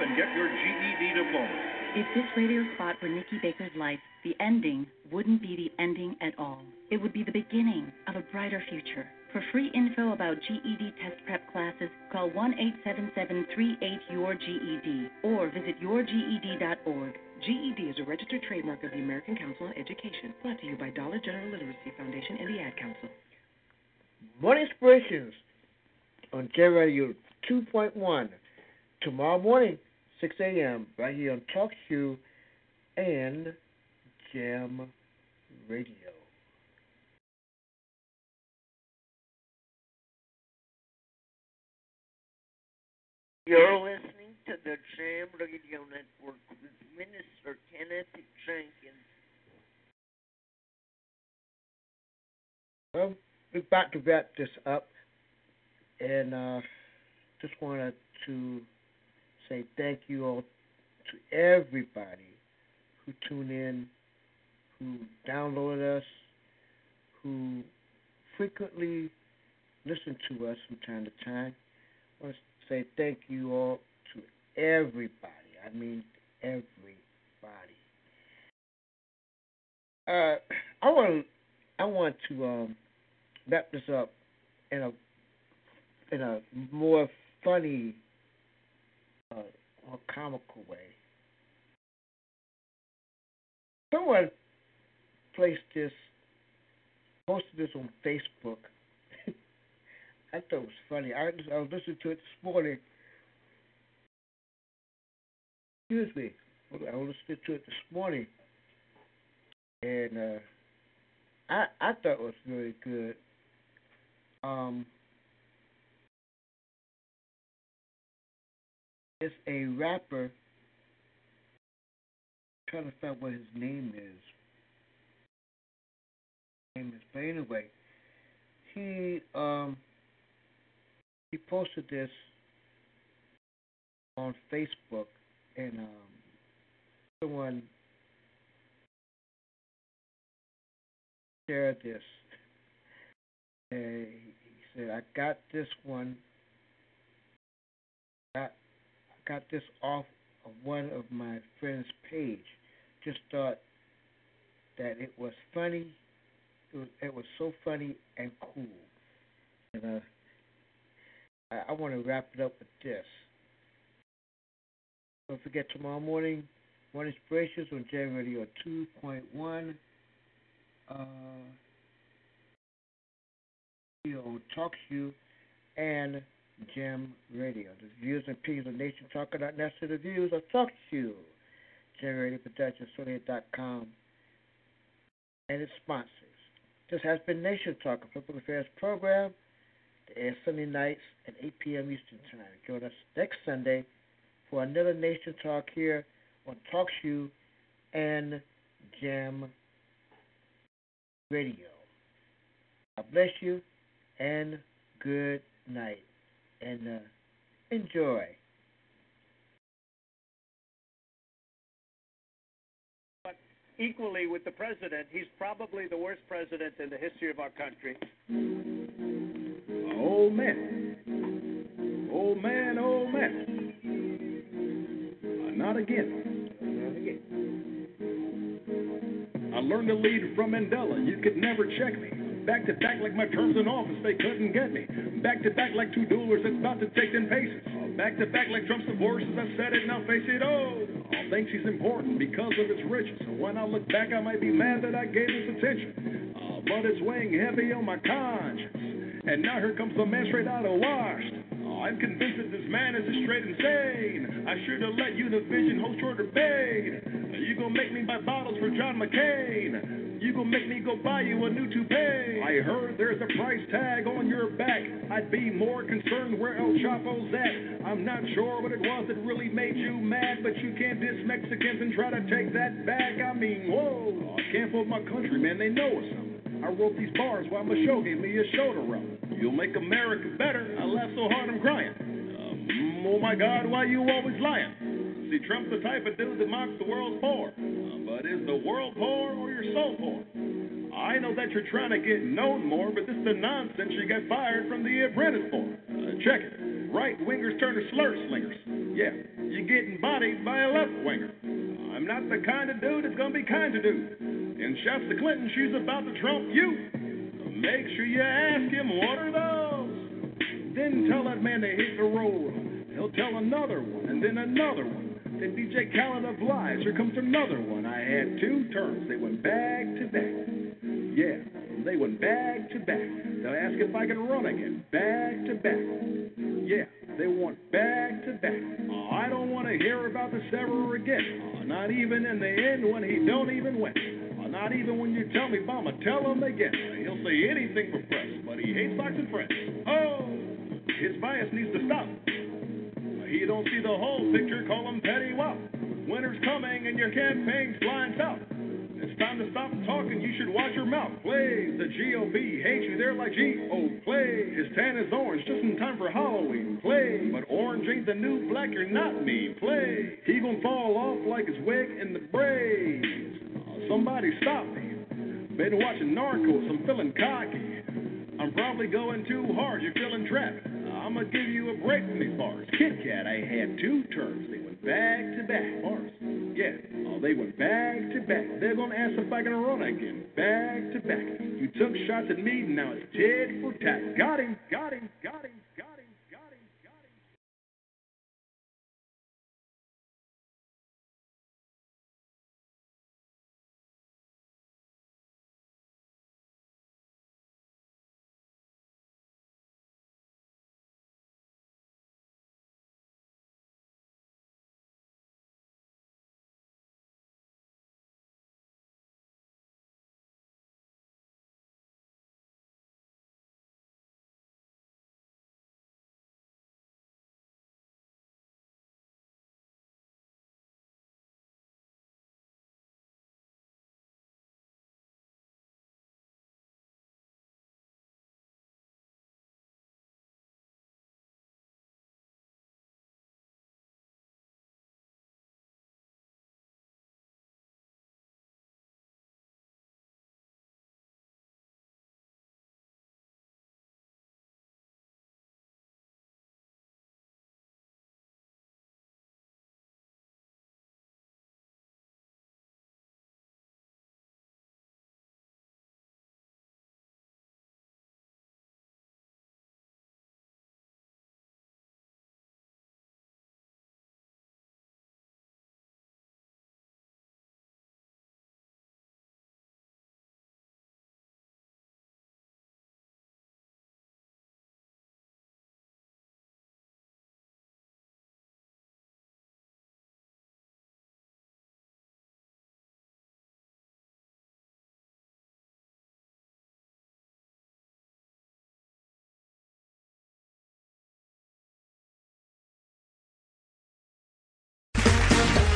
And get your GED diploma. If this radio spot were Nikki Baker's life, the ending wouldn't be the ending at all. It would be the beginning of a brighter future. For free info about GED test prep classes, call 1 877 38 your GED or visit yourged.org. GED is a registered trademark of the American Council on Education, brought to you by Dollar General Literacy Foundation and the Ad Council. Morning Inspirations on J Radio 2.1. Tomorrow morning, 6 a.m., right here on Talk Show and Jam Radio. You're listening to the Jam Radio Network with Minister Kenneth Jenkins. Well, we're about to wrap this up, and uh, just wanted to say thank you all to everybody who tune in, who downloaded us, who frequently listen to us from time to time. I want to say thank you all to everybody. I mean everybody. Uh, I want I want to um, wrap this up in a in a more funny, more comical way. Someone placed this, posted this on Facebook. I thought it was funny. I, I was listening to it this morning. Excuse me. I was listening to it this morning, and uh, I I thought it was very good. Um, it's a rapper. trying to find what his name is. Name is, but anyway, he um he posted this on Facebook, and um someone shared this. And he said, I got this one. Got, I got this off of one of my friend's page. Just thought that it was funny. It was, it was so funny and cool. And uh, I, I want to wrap it up with this. Don't forget tomorrow morning, One Inspirations on J Radio 2.1. Uh, on You and Jam Radio. The views and opinions of Nation Talk are not necessarily the views of TalkShoe, Jam Radio Productions, com, and its sponsors. This has been Nation Talk, a public affairs program that airs Sunday nights at 8 p.m. Eastern Time. Join us next Sunday for another Nation Talk here on TalkShoe and Jam Radio. God bless you and good night. And uh, enjoy. But equally with the president, he's probably the worst president in the history of our country. Old man. Old man, old man. Uh, not again. Not again. I learned to lead from Mandela. You could never check me. Back to back like my terms in office, they couldn't get me. Back to back like two duelers that's about to take them paces. Back to back like Trump's divorces, I said it, now face it, oh. All thinks he's important because of his riches. So when I look back, I might be mad that I gave this attention. Uh, but it's weighing heavy on my conscience. And now here comes the man straight out of washed. Oh, I'm convinced that this man is straight insane. I should have let you the Univision host your debate. You gonna make me buy bottles for John McCain. Gonna make me go buy you a new toupee. I heard there's a price tag on your back. I'd be more concerned where El Chapo's at. I'm not sure what it was that really made you mad, but you can't diss Mexicans and try to take that back. I mean, whoa, I can't fool my country, man. They know us. I wrote these bars while Michelle gave me a shoulder rub. You'll make America better. I laugh so hard I'm crying. Um, oh my God, why you always lying? See, Trump's the type of dude that mocks the world's poor. Uh, but is the world poor or your soul poor? I know that you're trying to get known more, but this is the nonsense you got fired from the apprentice for. Uh, check it. Right wingers turn to slur slingers. Yeah, you're getting bodied by a left winger. I'm not the kind of dude that's gonna be kind to dude. And shouts to Clinton, she's about to trump you. Make sure you ask him what are those. Then tell that man to hit the road. He'll tell another one, and then another one. Then DJ Khaled of Lies, here comes another one. I had two terms, they went back to back. Yeah, they went back to back. They'll ask if I can run again, back to back. Yeah, they want back to back. Oh, I don't want to hear about the ever again. Oh, not even in the end when he don't even win. Oh, not even when you tell me, Mama, tell him again. He'll say anything for press, but he hates boxing and Friends. Oh, his bias needs to stop. He don't see the whole picture, call him petty wop. Winter's coming and your campaign's flying south. It's time to stop talking, you should watch your mouth. Play, the GOP hates you, they're like G.O. Play, his tan is orange, just in time for Halloween. Play, but orange ain't the new black, you're not me. Play, he gon' fall off like his wig in the braids. Oh, somebody stop me. Been watching Narcos, I'm feeling cocky. I'm probably going too hard, you're feeling trapped. I'm gonna give you a break from these bars. Kit Kat, I had two terms. They went back to back. Bars. Yeah. Oh, they went back to back. They're gonna ask if I can run again. Back to back. You took shots at me, and now it's tit for tat. Got him, got him, got him, got him.